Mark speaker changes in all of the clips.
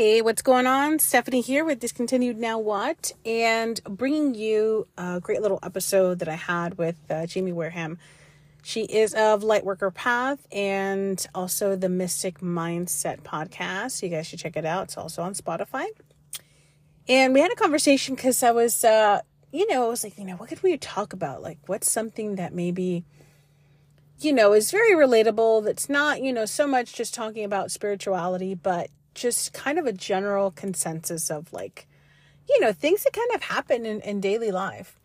Speaker 1: Hey, what's going on? Stephanie here with Discontinued Now What, and bringing you a great little episode that I had with uh, Jamie Warham. She is of Lightworker Path and also the Mystic Mindset podcast. You guys should check it out. It's also on Spotify. And we had a conversation because I was, uh, you know, I was like, you know, what could we talk about? Like, what's something that maybe, you know, is very relatable that's not, you know, so much just talking about spirituality, but just kind of a general consensus of like, you know, things that kind of happen in, in daily life.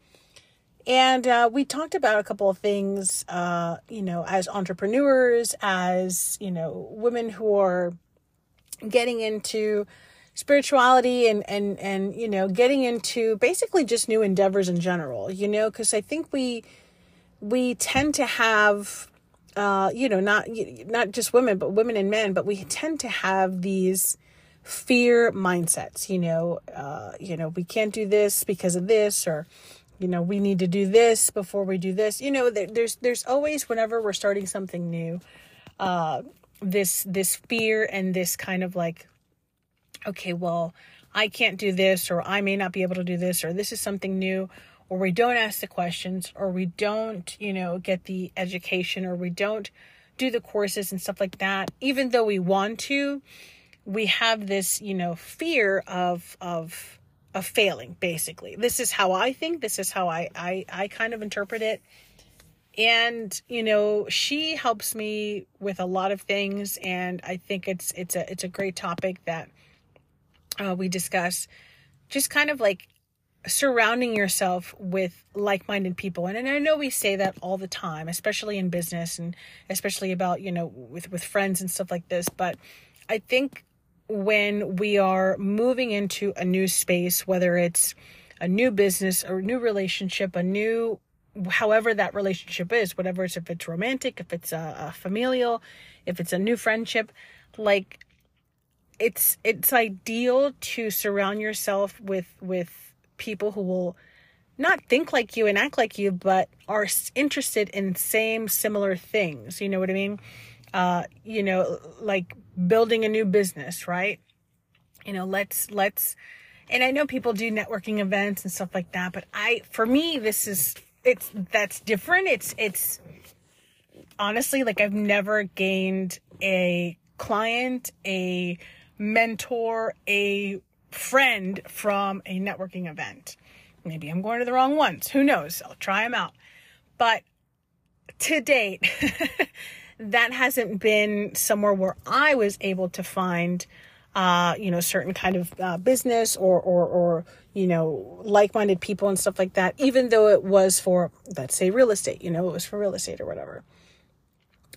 Speaker 1: And uh, we talked about a couple of things, uh, you know, as entrepreneurs, as, you know, women who are getting into spirituality and, and, and, you know, getting into basically just new endeavors in general, you know, because I think we, we tend to have uh, you know, not not just women, but women and men, but we tend to have these fear mindsets. You know, uh, you know, we can't do this because of this, or you know, we need to do this before we do this. You know, there's there's always whenever we're starting something new, uh, this this fear and this kind of like, okay, well, I can't do this, or I may not be able to do this, or this is something new or we don't ask the questions or we don't, you know, get the education or we don't do the courses and stuff like that, even though we want to, we have this, you know, fear of of of failing basically. This is how I think, this is how I I I kind of interpret it. And, you know, she helps me with a lot of things and I think it's it's a it's a great topic that uh, we discuss just kind of like surrounding yourself with like-minded people. And, and i know we say that all the time especially in business and especially about you know with with friends and stuff like this. But i think when we are moving into a new space whether it's a new business or new relationship a new however that relationship is whatever it's if it's romantic if it's a, a familial if it's a new friendship like it's it's ideal to surround yourself with with people who will not think like you and act like you, but are interested in same similar things. You know what I mean? Uh, you know, like building a new business, right? You know, let's let's and I know people do networking events and stuff like that, but I for me this is it's that's different. It's it's honestly like I've never gained a client, a mentor, a friend from a networking event. Maybe I'm going to the wrong ones. Who knows? I'll try them out. But to date, that hasn't been somewhere where I was able to find, uh, you know, certain kind of uh, business or, or, or, you know, like-minded people and stuff like that, even though it was for, let's say real estate, you know, it was for real estate or whatever.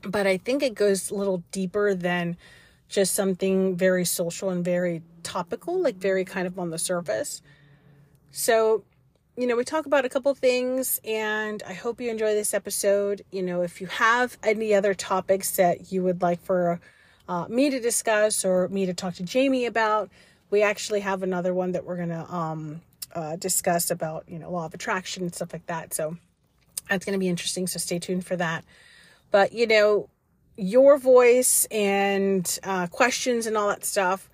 Speaker 1: But I think it goes a little deeper than just something very social and very topical, like very kind of on the surface. So, you know, we talk about a couple things, and I hope you enjoy this episode. You know, if you have any other topics that you would like for uh, me to discuss or me to talk to Jamie about, we actually have another one that we're going to um, uh, discuss about, you know, law of attraction and stuff like that. So that's going to be interesting. So stay tuned for that. But, you know, your voice and uh, questions and all that stuff.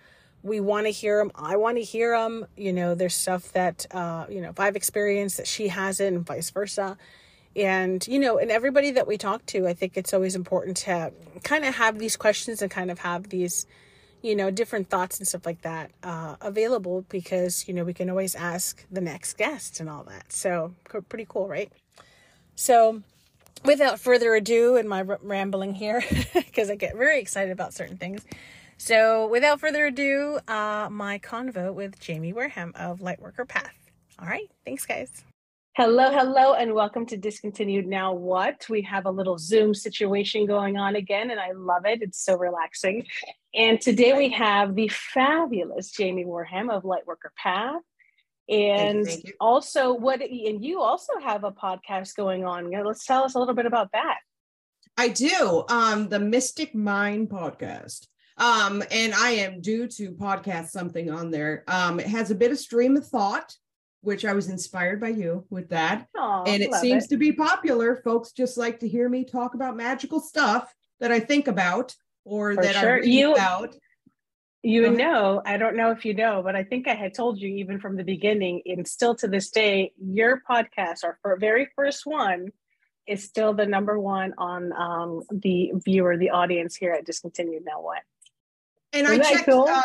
Speaker 1: We want to hear them. I want to hear them. You know, there's stuff that, uh, you know, if I've experienced that she hasn't and vice versa. And, you know, and everybody that we talk to, I think it's always important to kind of have these questions and kind of have these, you know, different thoughts and stuff like that uh, available because, you know, we can always ask the next guest and all that. So, pretty cool, right? So, without further ado, and my rambling here, because I get very excited about certain things. So, without further ado, uh, my convo with Jamie Warham of Lightworker Path. All right, thanks, guys. Hello, hello, and welcome to Discontinued Now What? We have a little Zoom situation going on again, and I love it. It's so relaxing. And today we have the fabulous Jamie Warham of Lightworker Path and thank you, thank you. also what and you also have a podcast going on let's tell us a little bit about that
Speaker 2: i do um the mystic mind podcast um and i am due to podcast something on there um it has a bit of stream of thought which i was inspired by you with that Aww, and it seems it. to be popular folks just like to hear me talk about magical stuff that i think about or For that sure. i read you, about
Speaker 3: you know, I don't know if you know, but I think I had told you even from the beginning, and still to this day, your podcast, our very first one, is still the number one on um, the viewer, the audience here at Discontinued Now What.
Speaker 2: And Isn't I checked, cool? uh,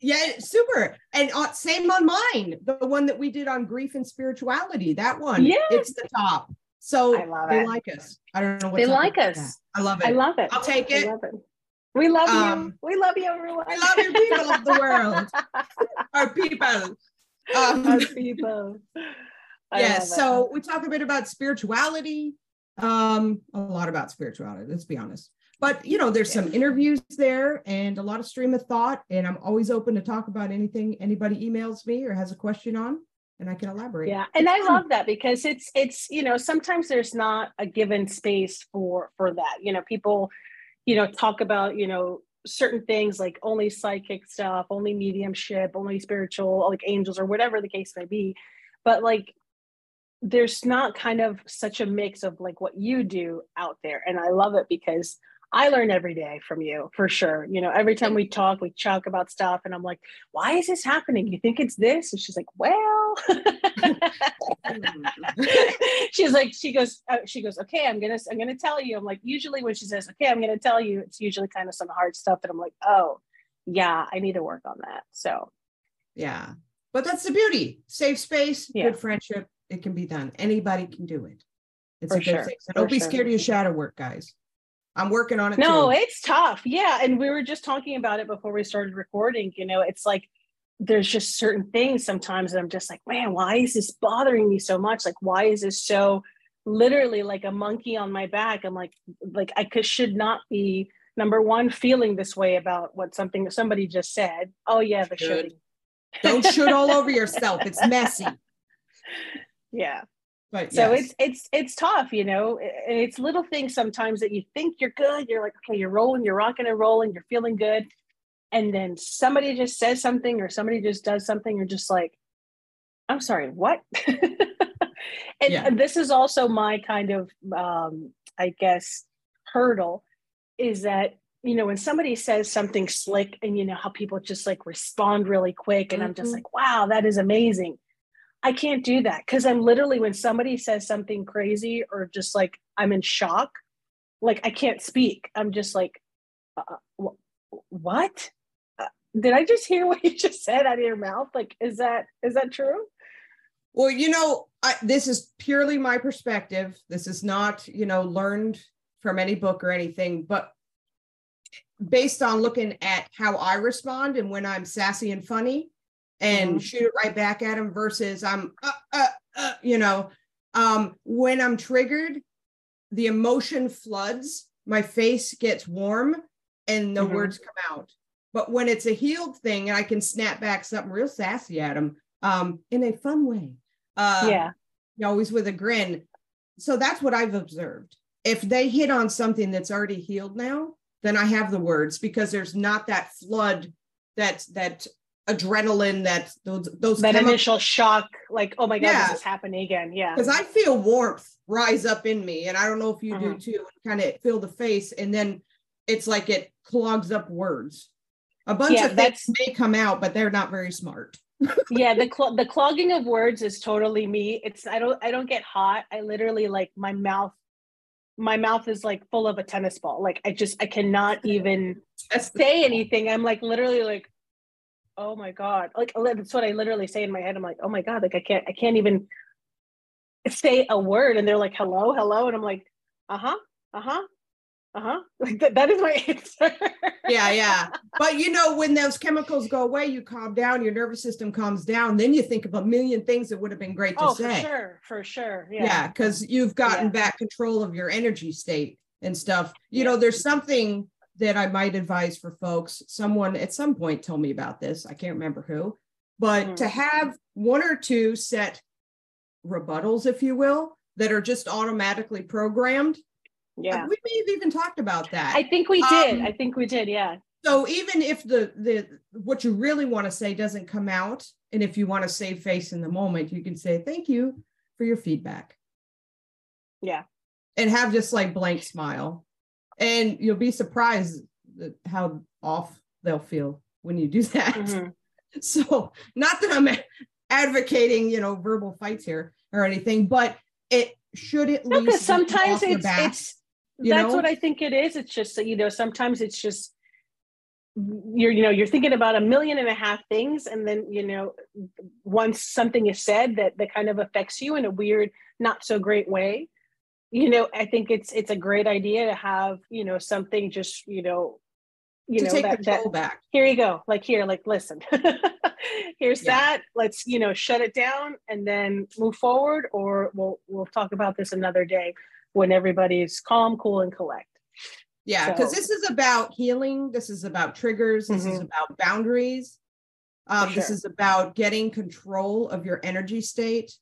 Speaker 2: yeah, super. And uh, same on mine, the one that we did on grief and spirituality. That one, yeah, it's the top. So they it. like us. I don't know what
Speaker 3: they like us.
Speaker 2: I love it.
Speaker 3: I love it.
Speaker 2: I'll take it.
Speaker 3: it. We love um, you. We love you, everyone.
Speaker 2: We love you, people of the world. Our people. Um,
Speaker 3: Our people.
Speaker 2: yeah. So we talk a bit about spirituality. Um, a lot about spirituality. Let's be honest. But you know, there's some interviews there and a lot of stream of thought. And I'm always open to talk about anything anybody emails me or has a question on and I can elaborate.
Speaker 3: Yeah, and I love that because it's it's you know sometimes there's not a given space for for that. You know, people you know talk about you know certain things like only psychic stuff, only mediumship, only spiritual, like angels or whatever the case may be. But like there's not kind of such a mix of like what you do out there and I love it because I learn every day from you for sure. You know, every time we talk, we talk about stuff, and I'm like, why is this happening? You think it's this? And she's like, well, she's like, she goes, uh, she goes, okay, I'm gonna, I'm gonna tell you. I'm like, usually when she says, okay, I'm gonna tell you, it's usually kind of some hard stuff that I'm like, oh, yeah, I need to work on that. So,
Speaker 2: yeah, but that's the beauty. Safe space, yeah. good friendship. It can be done. Anybody can do it. It's for a good sure. don't be sure. scared of your shadow work, guys. I'm working on it.
Speaker 3: No,
Speaker 2: too.
Speaker 3: it's tough. Yeah. And we were just talking about it before we started recording. You know, it's like there's just certain things sometimes that I'm just like, man, why is this bothering me so much? Like, why is this so literally like a monkey on my back? I'm like, like I could should not be number one feeling this way about what something somebody just said. Oh yeah, the shooting.
Speaker 2: Don't shoot all over yourself. It's messy.
Speaker 3: Yeah. But so yes. it's it's it's tough, you know. And it's little things sometimes that you think you're good. You're like, okay, you're rolling, you're rocking and rolling, you're feeling good, and then somebody just says something or somebody just does something. You're just like, I'm sorry, what? and, yeah. this is also my kind of, um, I guess, hurdle, is that you know when somebody says something slick, and you know how people just like respond really quick, and mm-hmm. I'm just mm-hmm. like, wow, that is amazing I can't do that because I'm literally when somebody says something crazy or just like I'm in shock, like I can't speak. I'm just like, uh, what? Uh, did I just hear what you just said out of your mouth? Like, is that is that true?
Speaker 2: Well, you know, I, this is purely my perspective. This is not, you know, learned from any book or anything, but based on looking at how I respond and when I'm sassy and funny, and mm-hmm. shoot it right back at him versus I'm, uh, uh, uh, you know, um, when I'm triggered, the emotion floods, my face gets warm, and the mm-hmm. words come out. But when it's a healed thing, and I can snap back something real sassy at him um, in a fun way.
Speaker 3: Uh, yeah.
Speaker 2: Always with a grin. So that's what I've observed. If they hit on something that's already healed now, then I have the words because there's not that flood that that adrenaline that those those
Speaker 3: that chemicals. initial shock like oh my god yeah. this is happening again. Yeah.
Speaker 2: Because i feel warmth rise up in me and i don't know if you mm-hmm. do too kind of feel the face and then it's like it clogs up words. A bunch yeah, of things may come out but they're not very smart.
Speaker 3: Yeah the cl- the clogging of words is totally me. It's i don't i don't get hot. I literally like my mouth my mouth is like full of a tennis ball. Like i just i cannot even say anything. I'm like literally like oh my god. Like that's what i literally say in my head. I'm like oh my god like i can't i can't even say a word. And they're like hello hello. And i'm like uh-huh uh-huh uh-huh. Like that, that is my answer.
Speaker 2: Yeah yeah. But you know when those chemicals go away you calm down your nervous system calms down. Then you think of a million things that would have been great to
Speaker 3: oh,
Speaker 2: say.
Speaker 3: for sure for sure. Yeah.
Speaker 2: Yeah because you've gotten yeah. back control of your energy state and stuff. You yeah. know there's something that I might advise for folks. Someone at some point told me about this. I can't remember who, but mm-hmm. to have one or two set rebuttals, if you will, that are just automatically programmed.
Speaker 3: Yeah.
Speaker 2: We may have even talked about that.
Speaker 3: I think we did. Um, I think we did. Yeah.
Speaker 2: So even if the the what you really want to say doesn't come out, and if you want to save face in the moment, you can say thank you for your feedback.
Speaker 3: Yeah.
Speaker 2: And have just like blank smile and you'll be surprised how off they'll feel when you do that. Mm-hmm. So, not that I'm advocating, you know, verbal fights here or anything, but it should at no, least
Speaker 3: sometimes it's it's that's know? what I think it is. It's just you know sometimes it's just you're you know you're thinking about a million and a half things and then you know once something is said that that kind of affects you in a weird not so great way you know i think it's it's a great idea to have you know something just you know you to know take that, control that, back here you go like here like listen here's yeah. that let's you know shut it down and then move forward or we'll we'll talk about this another day when everybody's calm cool and collect
Speaker 2: yeah because so. this is about healing this is about triggers this mm-hmm. is about boundaries um, sure. this is about getting control of your energy state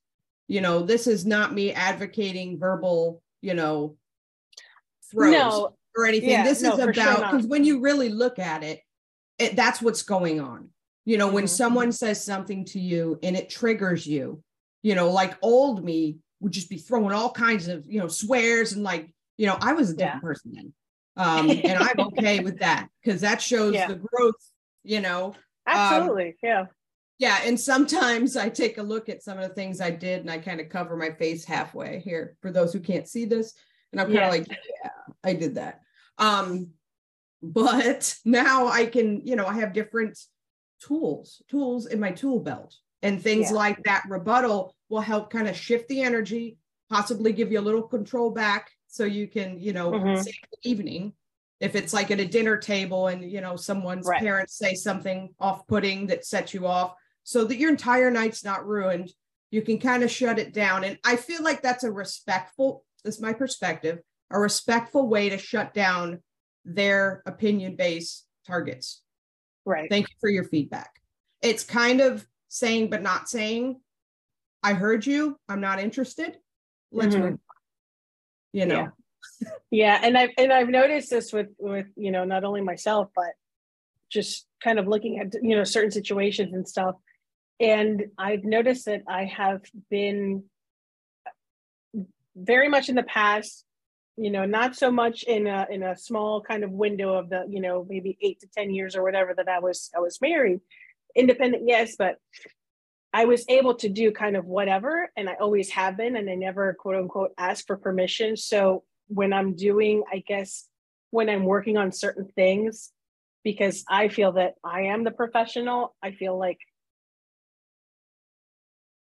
Speaker 2: you know this is not me advocating verbal you know throws no. or anything yeah, this no, is about because sure when you really look at it, it that's what's going on you know, mm-hmm. when someone says something to you and it triggers you, you know, like old me would just be throwing all kinds of, you know, swears and like, you know, I was a different yeah. person then. Um, and I'm okay with that because that shows yeah. the growth, you know.
Speaker 3: Um, Absolutely. Um, yeah.
Speaker 2: Yeah. And sometimes I take a look at some of the things I did and I kind of cover my face halfway here for those who can't see this. And I'm kind of yeah. like, yeah, I did that. Um, but now I can, you know, I have different tools, tools in my tool belt. And things yeah. like that rebuttal will help kind of shift the energy, possibly give you a little control back so you can, you know, mm-hmm. save the evening. If it's like at a dinner table and, you know, someone's right. parents say something off putting that sets you off so that your entire night's not ruined, you can kind of shut it down. And I feel like that's a respectful, this is my perspective, a respectful way to shut down their opinion based targets.
Speaker 3: Right.
Speaker 2: Thank you for your feedback. It's kind of saying, but not saying, I heard you. I'm not interested. Let's mm-hmm. move. You know.
Speaker 3: Yeah. yeah. And I've and I've noticed this with with, you know, not only myself, but just kind of looking at you know certain situations and stuff. And I've noticed that I have been very much in the past you know not so much in a in a small kind of window of the you know maybe eight to ten years or whatever that i was i was married. Independent yes but i was able to do kind of whatever and i always have been and i never quote unquote ask for permission. So when i'm doing i guess when i'm working on certain things because i feel that i am the professional i feel like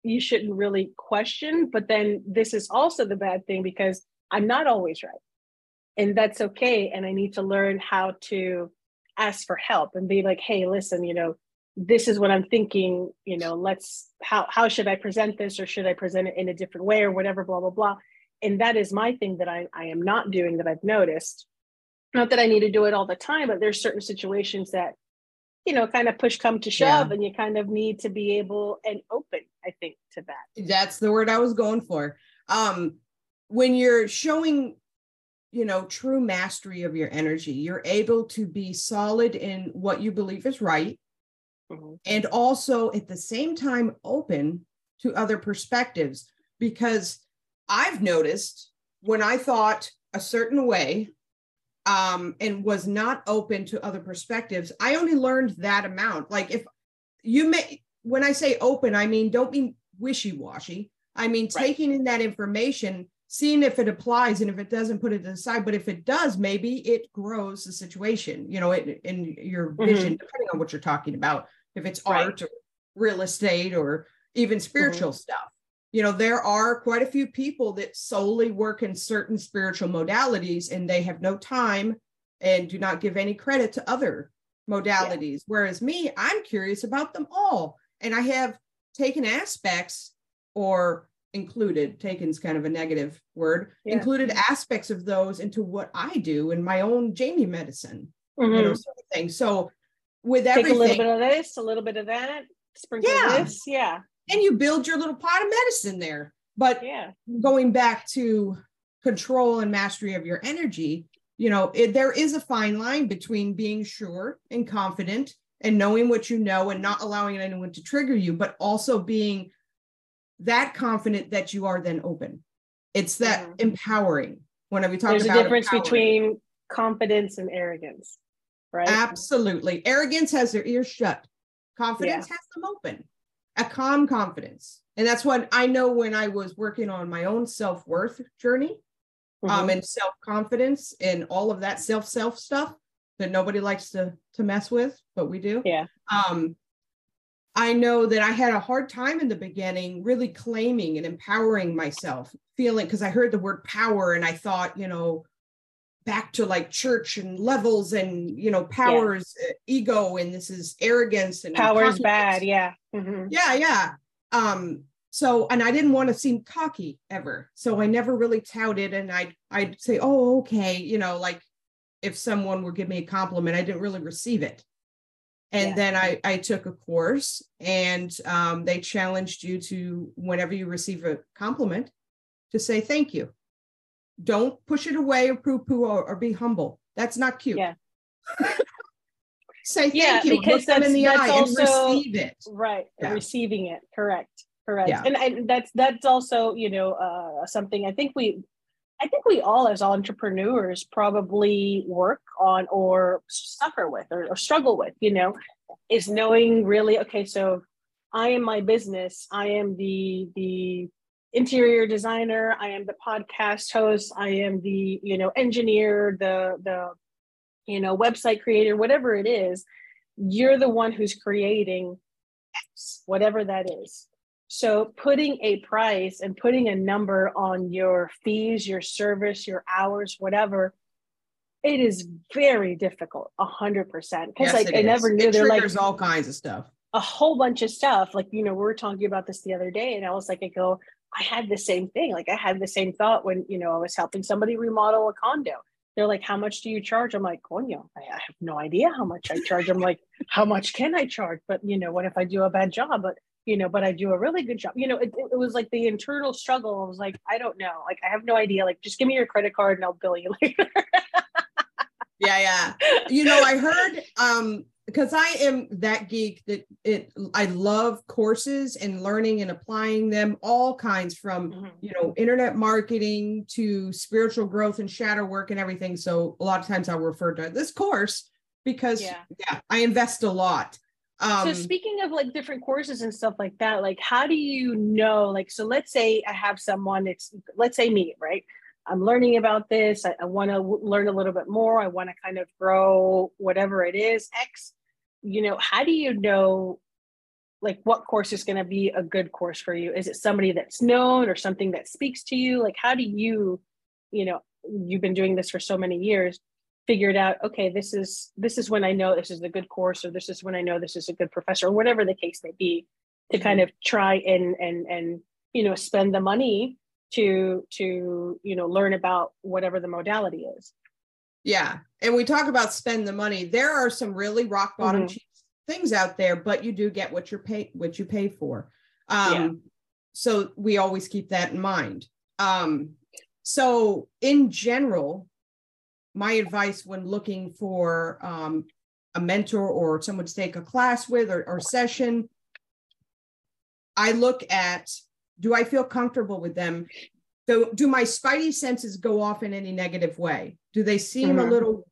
Speaker 3: you shouldn't really question but then this is also the bad thing because I'm not always right. And that's okay. And I need to learn how to ask for help and be like, hey, listen, you know, this is what I'm thinking, you know, let's how how should I present this or should I present it in a different way or whatever, blah, blah, blah. And that is my thing that I, I am not doing that I've noticed. Not that I need to do it all the time, but there's certain situations that, you know, kind of push come to shove yeah. and you kind of need to be able and open, I think, to that.
Speaker 2: That's the word I was going for. Um, when you're showing you know true mastery of your energy you're able to be solid in what you believe is right mm-hmm. and also at the same time open to other perspectives because i've noticed when i thought a certain way um, and was not open to other perspectives i only learned that amount like if you may when i say open i mean don't be wishy-washy i mean right. taking in that information seeing if it applies and if it doesn't put it to the side but if it does maybe it grows the situation you know it, in your mm-hmm. vision mm-hmm. depending on what you're talking about if it's right. art or real estate or even spiritual mm-hmm. stuff you know there are quite a few people that solely work in certain spiritual modalities and they have no time and do not give any credit to other modalities yeah. whereas me i'm curious about them all and i have taken aspects or included taken's kind of a negative word yeah. included aspects of those into what i do in my own jamie medicine mm-hmm. you know sort of thing so with Take everything a
Speaker 3: little bit of this a little bit of that sprinkle yeah. this yeah
Speaker 2: and you build your little pot of medicine there but
Speaker 3: yeah
Speaker 2: going back to control and mastery of your energy you know it, there is a fine line between being sure and confident and knowing what you know and not allowing anyone to trigger you but also being that confident that you are then open. It's that mm-hmm. empowering. When we talk
Speaker 3: There's a difference between confidence and arrogance. right?
Speaker 2: Absolutely. Arrogance has their ears shut. Confidence yeah. has them open. A calm confidence. And that's what I know when I was working on my own self-worth journey um, mm-hmm. um, and self-confidence and all of that self-self stuff that nobody likes to to mess with, but we do.
Speaker 3: Yeah.
Speaker 2: Um, I know that I had a hard time in the beginning really claiming and empowering myself, feeling because I heard the word power and I thought, you know, back to like church and levels and you know powers yeah. uh, ego and this is arrogance and
Speaker 3: power is bad yeah mm-hmm.
Speaker 2: yeah yeah um so and i didn't want to seem cocky ever so i never really touted and i'd i'd say oh okay you know like if someone would give me a compliment i didn't really receive it and yeah. then I, I took a course and um, they challenged you to whenever you receive a compliment to say thank you don't push it away or poo poo or, or, be humble. That's not cute.
Speaker 3: Yeah.
Speaker 2: Say thank yeah, you. Because Look them in the eye also, and receive it.
Speaker 3: Right. Yeah. Receiving it. Correct. Correct. Yeah. And, and that's that's also, you know, uh, something I think we I think we all as entrepreneurs probably work on or suffer with or, or struggle with, you know, is knowing really, okay, so I am my business. I am the the interior designer i am the podcast host i am the you know engineer the the you know website creator whatever it is you're the one who's creating x whatever that is. So putting a price and putting a number on your fees your service your hours whatever it is very difficult a hundred percent. Because
Speaker 2: like
Speaker 3: i never knew
Speaker 2: there like all kinds of stuff.
Speaker 3: a whole bunch of stuff. Like you know we were talking about this the other day and i was like i go I had the same thing. Like I had the same thought when, you know, I was helping somebody remodel a condo. They're like, how much do you charge? I'm like, coño, I, I have no idea how much I charge. I'm like, how much can I charge? But, you know, what if I do a bad job? But, you know, but I do a really good job. You know, it, it was like the internal struggle. I was like, I don't know. Like, I have no idea. Like, just give me your credit card and I'll bill you later.
Speaker 2: yeah, yeah. You know, I heard um because I am that geek that it I love courses and learning and applying them all kinds from mm-hmm. you know internet marketing to spiritual growth and shadow work and everything. So a lot of times I'll refer to this course because yeah, yeah I invest a lot.
Speaker 3: Um, so speaking of like different courses and stuff like that like how do you know like so let's say I have someone it's let's say me right? I'm learning about this. I, I want to w- learn a little bit more. I want to kind of grow whatever it is X you know, how do you know like what course is going to be a good course for you? Is it somebody that's known or something that speaks to you? Like, how do you, you know, you've been doing this for so many years, figured out, okay, this is this is when I know this is a good course, or this is when I know this is a good professor, or whatever the case may be, to mm-hmm. kind of try and and and you know spend the money to to you know learn about whatever the modality is.
Speaker 2: Yeah. And we talk about spend the money. There are some really rock bottom mm-hmm. things out there, but you do get what you're paid what you pay for. Um yeah. so we always keep that in mind. Um so in general, my advice when looking for um a mentor or someone to take a class with or, or session, I look at do I feel comfortable with them? So do my spidey senses go off in any negative way? Do they seem mm-hmm. a little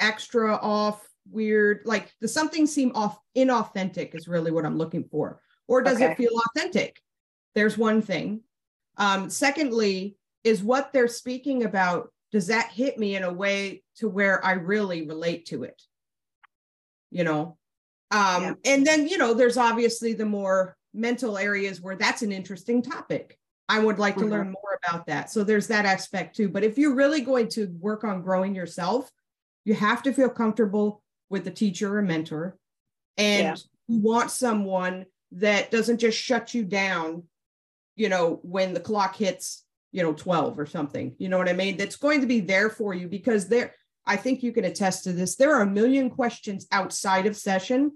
Speaker 2: extra off, weird? Like does something seem off inauthentic is really what I'm looking for. Or does okay. it feel authentic? There's one thing. Um, secondly, is what they're speaking about, does that hit me in a way to where I really relate to it? You know? Um, yeah. and then, you know, there's obviously the more mental areas where that's an interesting topic I would like to mm-hmm. learn more about that. So there's that aspect too. But if you're really going to work on growing yourself, you have to feel comfortable with the teacher or mentor. And yeah. you want someone that doesn't just shut you down, you know, when the clock hits, you know, 12 or something. You know what I mean? That's going to be there for you because there, I think you can attest to this. There are a million questions outside of session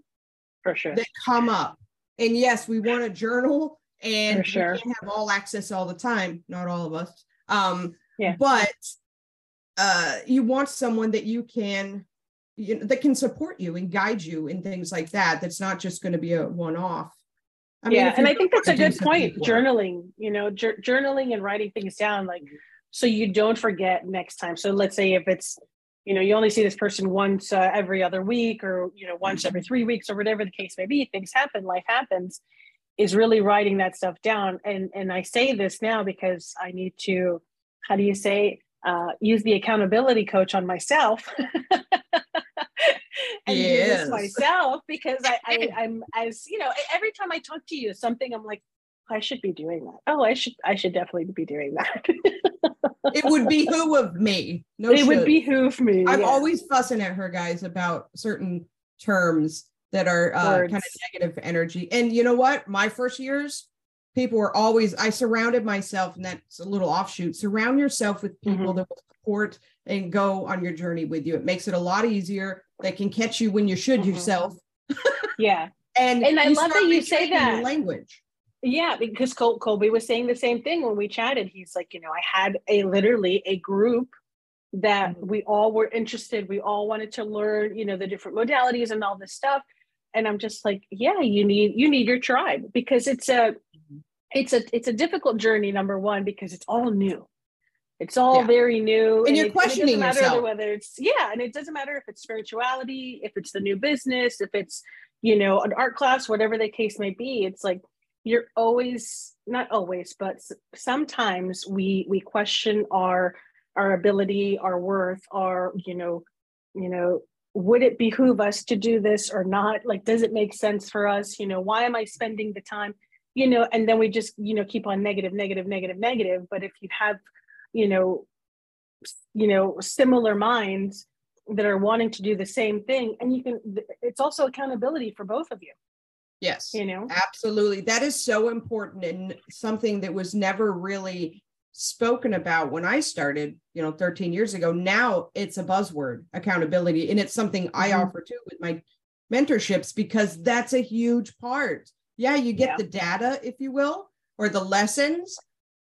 Speaker 3: for sure
Speaker 2: that come up. And yes, we want to journal and sure. can't have all access all the time not all of us um yeah. but uh you want someone that you can you know, that can support you and guide you in things like that that's not just going to be a one-off
Speaker 3: I mean, yeah and i think that's a good point journaling you know journaling and writing things down like so you don't forget next time so let's say if it's you know you only see this person once uh, every other week or you know once every three weeks or whatever the case may be things happen life happens is really writing that stuff down and and i say this now because i need to how do you say uh, use the accountability coach on myself and yes. do this myself because I, I i'm as you know every time i talk to you something i'm like I should be doing that. Oh, I should I should definitely be doing that.
Speaker 2: it would behoove me.
Speaker 3: No, it should. would behoove me.
Speaker 2: I'm yeah. always fussing at her guys about certain terms that are uh, kind of negative energy. And you know what? My first years, people were always. I surrounded myself, and that's a little offshoot. Surround yourself with people mm-hmm. that will support and go on your journey with you. It makes it a lot easier. They can catch you when you should mm-hmm. yourself.
Speaker 3: yeah.
Speaker 2: And
Speaker 3: and I love that you say that
Speaker 2: language
Speaker 3: yeah, because Col- Colby was saying the same thing when we chatted. He's like, you know, I had a literally a group that mm-hmm. we all were interested. We all wanted to learn, you know, the different modalities and all this stuff. And I'm just like, yeah, you need you need your tribe because it's a mm-hmm. it's a it's a difficult journey. Number one, because it's all new. It's all yeah. very new,
Speaker 2: and, and you're it, questioning
Speaker 3: and
Speaker 2: yourself.
Speaker 3: Whether it's yeah, and it doesn't matter if it's spirituality, if it's the new business, if it's you know an art class, whatever the case may be. It's like you're always not always but sometimes we we question our our ability our worth our you know you know would it behoove us to do this or not? Like does it make sense for us? You know why am i spending the time? You know and then we just you know keep on negative negative negative negative. But if you have you know you know similar minds that are wanting to do the same thing and you can it's also accountability for both of you.
Speaker 2: Yes.
Speaker 3: You know,
Speaker 2: absolutely. That is so important and something that was never really spoken about when I started, you know, 13 years ago. Now it's a buzzword, accountability. And it's something mm-hmm. I offer too with my mentorships because that's a huge part. Yeah, you get yeah. the data, if you will, or the lessons,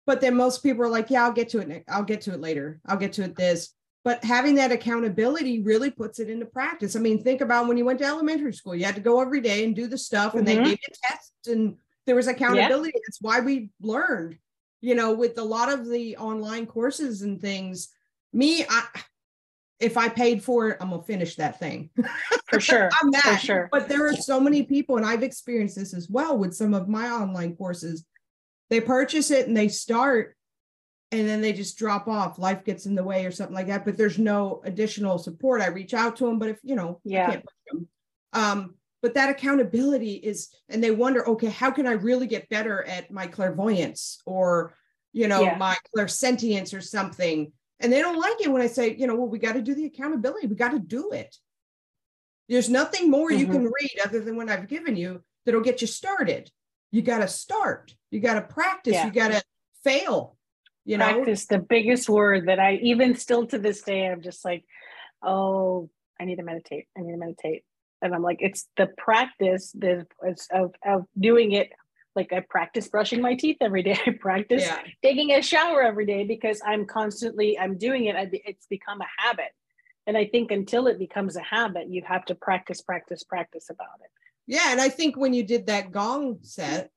Speaker 2: but then most people are like, yeah, I'll get to it. I'll get to it later. I'll get to it this but having that accountability really puts it into practice. I mean, think about when you went to elementary school, you had to go every day and do the stuff, and mm-hmm. they gave you tests, and there was accountability. Yeah. That's why we learned, you know, with a lot of the online courses and things. Me, I, if I paid for it, I'm gonna finish that thing.
Speaker 3: For sure.
Speaker 2: I'm that.
Speaker 3: For sure.
Speaker 2: But there are so many people, and I've experienced this as well with some of my online courses. They purchase it and they start, and then they just drop off life gets in the way or something like that but there's no additional support i reach out to them but if you know
Speaker 3: yeah I can't them.
Speaker 2: um but that accountability is and they wonder okay how can i really get better at my clairvoyance or you know yeah. my clairsentience or something? And they don't like it when i say you know well we got to do the accountability. We got to do it. There's nothing more mm-hmm. you can read other than what i've given you that'll get you started. You got to start. You got to practice. Yeah. you got to fail you know?
Speaker 3: Practice the biggest word that i even still to this day i'm just like oh i need to meditate. I need to meditate and i'm like it's the practice of, of doing it like i practice brushing my teeth every day i practice yeah. taking a shower every day because i'm constantly i'm doing it it's become a habit and i think until it becomes a habit you have to practice practice practice about it
Speaker 2: yeah and i think when you did that gong set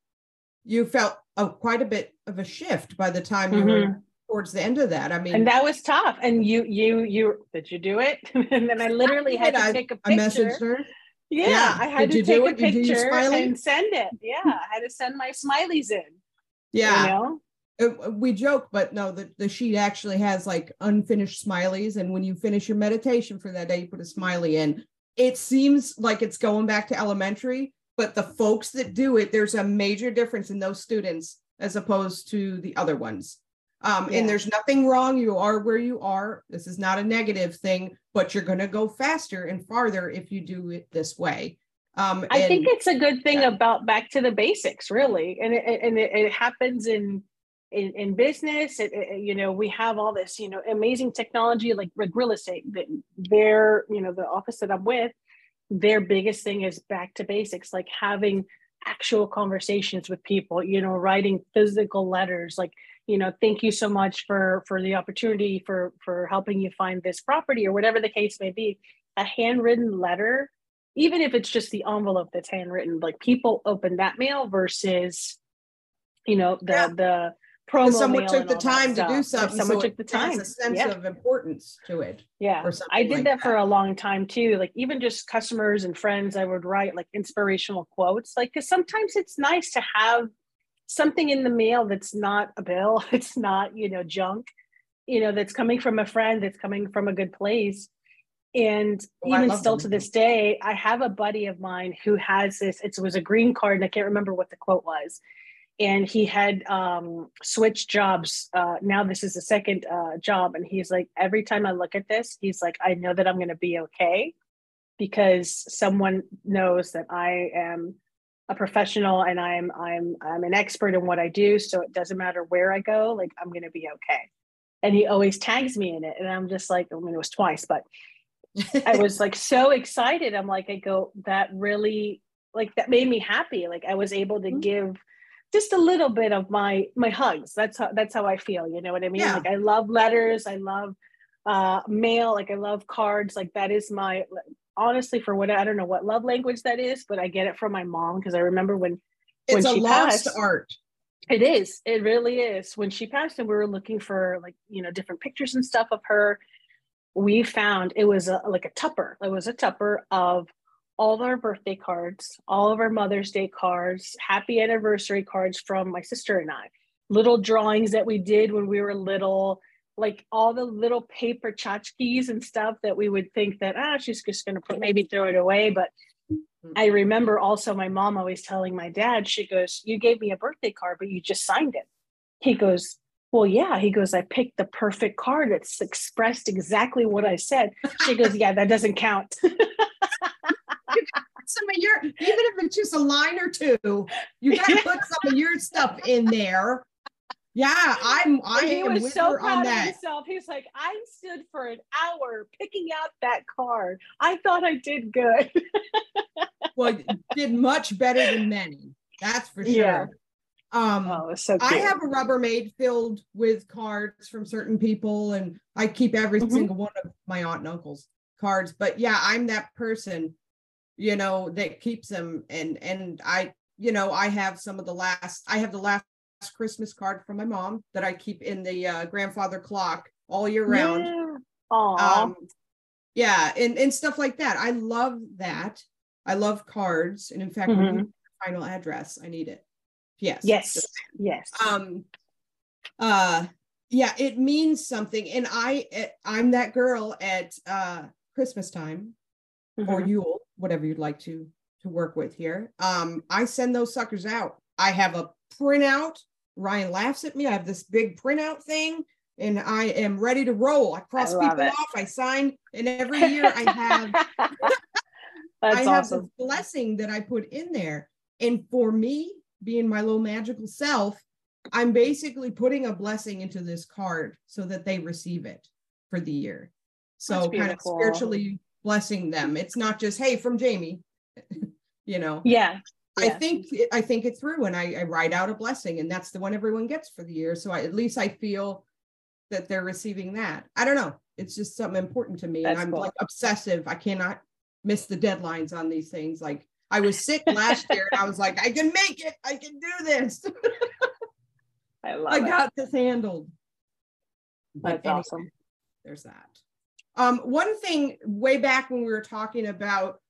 Speaker 2: you felt a, quite a bit of a shift by the time you mm-hmm. were towards the end of that. I mean,
Speaker 3: and that was tough. And you, you, you, did you do it? and then I literally had to I, take a picture. I messaged her. Yeah, yeah. I had did to take a picture and send it. Yeah, I had to send my smileys in.
Speaker 2: Yeah. You know? It, we joke, but no, the, the sheet actually has like unfinished smileys. And when you finish your meditation for that day, you put a smiley in. It seems like it's going back to elementary, but the folks that do it, there's a major difference in those students as opposed to the other ones. Um, yeah. And there's nothing wrong. You are where you are. This is not a negative thing, but you're going to go faster and farther if you do it this way. Um,
Speaker 3: I and, think it's a good thing yeah. about back to the basics, really, and it, and it, it happens in in, in business. It, it, you know, we have all this, you know, amazing technology like, like real estate. That they're, you know, the office that I'm with, their biggest thing is back to basics, like having actual conversations with people, you know, writing physical letters, like, you know, thank you so much for for the opportunity for for helping you find this property or whatever the case may be. A handwritten letter, even if it's just the envelope that's handwritten, like people open that mail versus, you know, the yeah. the promo
Speaker 2: someone took the time to do something.
Speaker 3: Someone
Speaker 2: so
Speaker 3: took the time.
Speaker 2: has a sense
Speaker 3: yeah.
Speaker 2: of importance to it.
Speaker 3: Yeah. I did
Speaker 2: like
Speaker 3: that for a long time too. Like even just customers and friends, I would write like inspirational quotes. Like, cause sometimes it's nice to have something in the mail that's not a bill. It's not, you know, junk, you know, that's coming from a friend, that's coming from a good place. And
Speaker 2: Oh,
Speaker 3: even still
Speaker 2: them.
Speaker 3: to this day, I have a buddy of mine who has this, it was a green card and I can't remember what the quote was. And he had um, switched jobs. Uh, now this is the second uh, job. And he's like, every time I look at this, he's like, I know that I'm going to be okay because someone knows that I am a professional and I'm I'm I'm an expert in what I do. So it doesn't matter where I go, like I'm gonna be okay. And he always tags me in it. And I'm just like, I mean it was twice, but I was like so excited. I'm like, I go, that really like that made me happy. Like I was able to
Speaker 2: Mhm.
Speaker 3: give just a little bit of my my hugs. That's how that's how I feel. You know what I mean?
Speaker 2: Yeah.
Speaker 3: Like I love letters. I love uh mail. Like I love cards. Like that is my honestly for what I don't know what love language that is, but I get it from my mom because I remember when
Speaker 2: it's a
Speaker 3: when she
Speaker 2: lost
Speaker 3: passed-
Speaker 2: art.
Speaker 3: it is. It really is. When she passed and we were looking for like, you know, different pictures and stuff of her, we found it was a, like a tupper. It was a tupper of all of our birthday cards, all of our Mother's Day cards, happy anniversary cards from my sister and I, little drawings that we did when we were little, like all the little paper tchotchkes and stuff that we would think that, ah, she's just going to put, maybe throw it away. But I remember also my mom always telling my dad, she goes, You gave me a birthday card, but you just signed it. He goes, Well, yeah. He goes, I picked the perfect card. It's expressed exactly what I said. She goes, Yeah, that doesn't count.
Speaker 2: Some of your, even if it's just a line or two, you gotta put some of your stuff in there. Yeah, I'm. I
Speaker 3: he
Speaker 2: am
Speaker 3: was
Speaker 2: with
Speaker 3: so
Speaker 2: her
Speaker 3: proud
Speaker 2: on
Speaker 3: of
Speaker 2: that.
Speaker 3: himself. He's like, I stood for an hour picking out that card. I thought I did good.
Speaker 2: Well, did much better than many. That's for sure.
Speaker 3: Yeah.
Speaker 2: Um,
Speaker 3: Oh, was so cute.
Speaker 2: I have a Rubbermaid filled with cards from certain people, and I keep every
Speaker 3: Mhm.
Speaker 2: single one of my aunt and uncle's cards. But yeah, I'm that person, you know, that keeps them. And and I, you know, I have some of the last. I have the last Christmas card from my mom that I keep in the uh, grandfather clock all year round.
Speaker 3: Yeah. Aw.
Speaker 2: Um, yeah, and and stuff like that. I love that. I love cards, and in fact, you final address, I need it. Yes.
Speaker 3: Mm-hmm. yes. Yes.
Speaker 2: um uh yeah it means something and i eh, i'm that girl at uh christmas time or
Speaker 3: Mhm.
Speaker 2: yule whatever you'd like to to work with here um i send those suckers out i have a printout ryan laughs at me i have this big printout thing and i am ready to roll i cross
Speaker 3: love
Speaker 2: people
Speaker 3: it.
Speaker 2: off i sign and every year i have
Speaker 3: That's
Speaker 2: I have
Speaker 3: awesome.
Speaker 2: this blessing that I put in there. And for me, being my little magical self, I'm basically putting a blessing into this card so that they receive it for the year. So kind of spiritually blessing them. It's not just, hey, from Jamie, you know.
Speaker 3: Yeah.
Speaker 2: I think I think it through and I, I write out a blessing, and that's the one everyone gets for the year. So I, at least I feel that they're receiving that. I don't know. It's just something important to me,
Speaker 3: That's
Speaker 2: and I'm
Speaker 3: cool.
Speaker 2: like obsessive. I cannot miss the deadlines on these things. Like I was sick last year, and I was like, I can make it. I can do this.
Speaker 3: I love
Speaker 2: I
Speaker 3: it.
Speaker 2: got this handled. But
Speaker 3: That's
Speaker 2: anyway,
Speaker 3: awesome.
Speaker 2: there's that. Um, one thing way back when we were talking about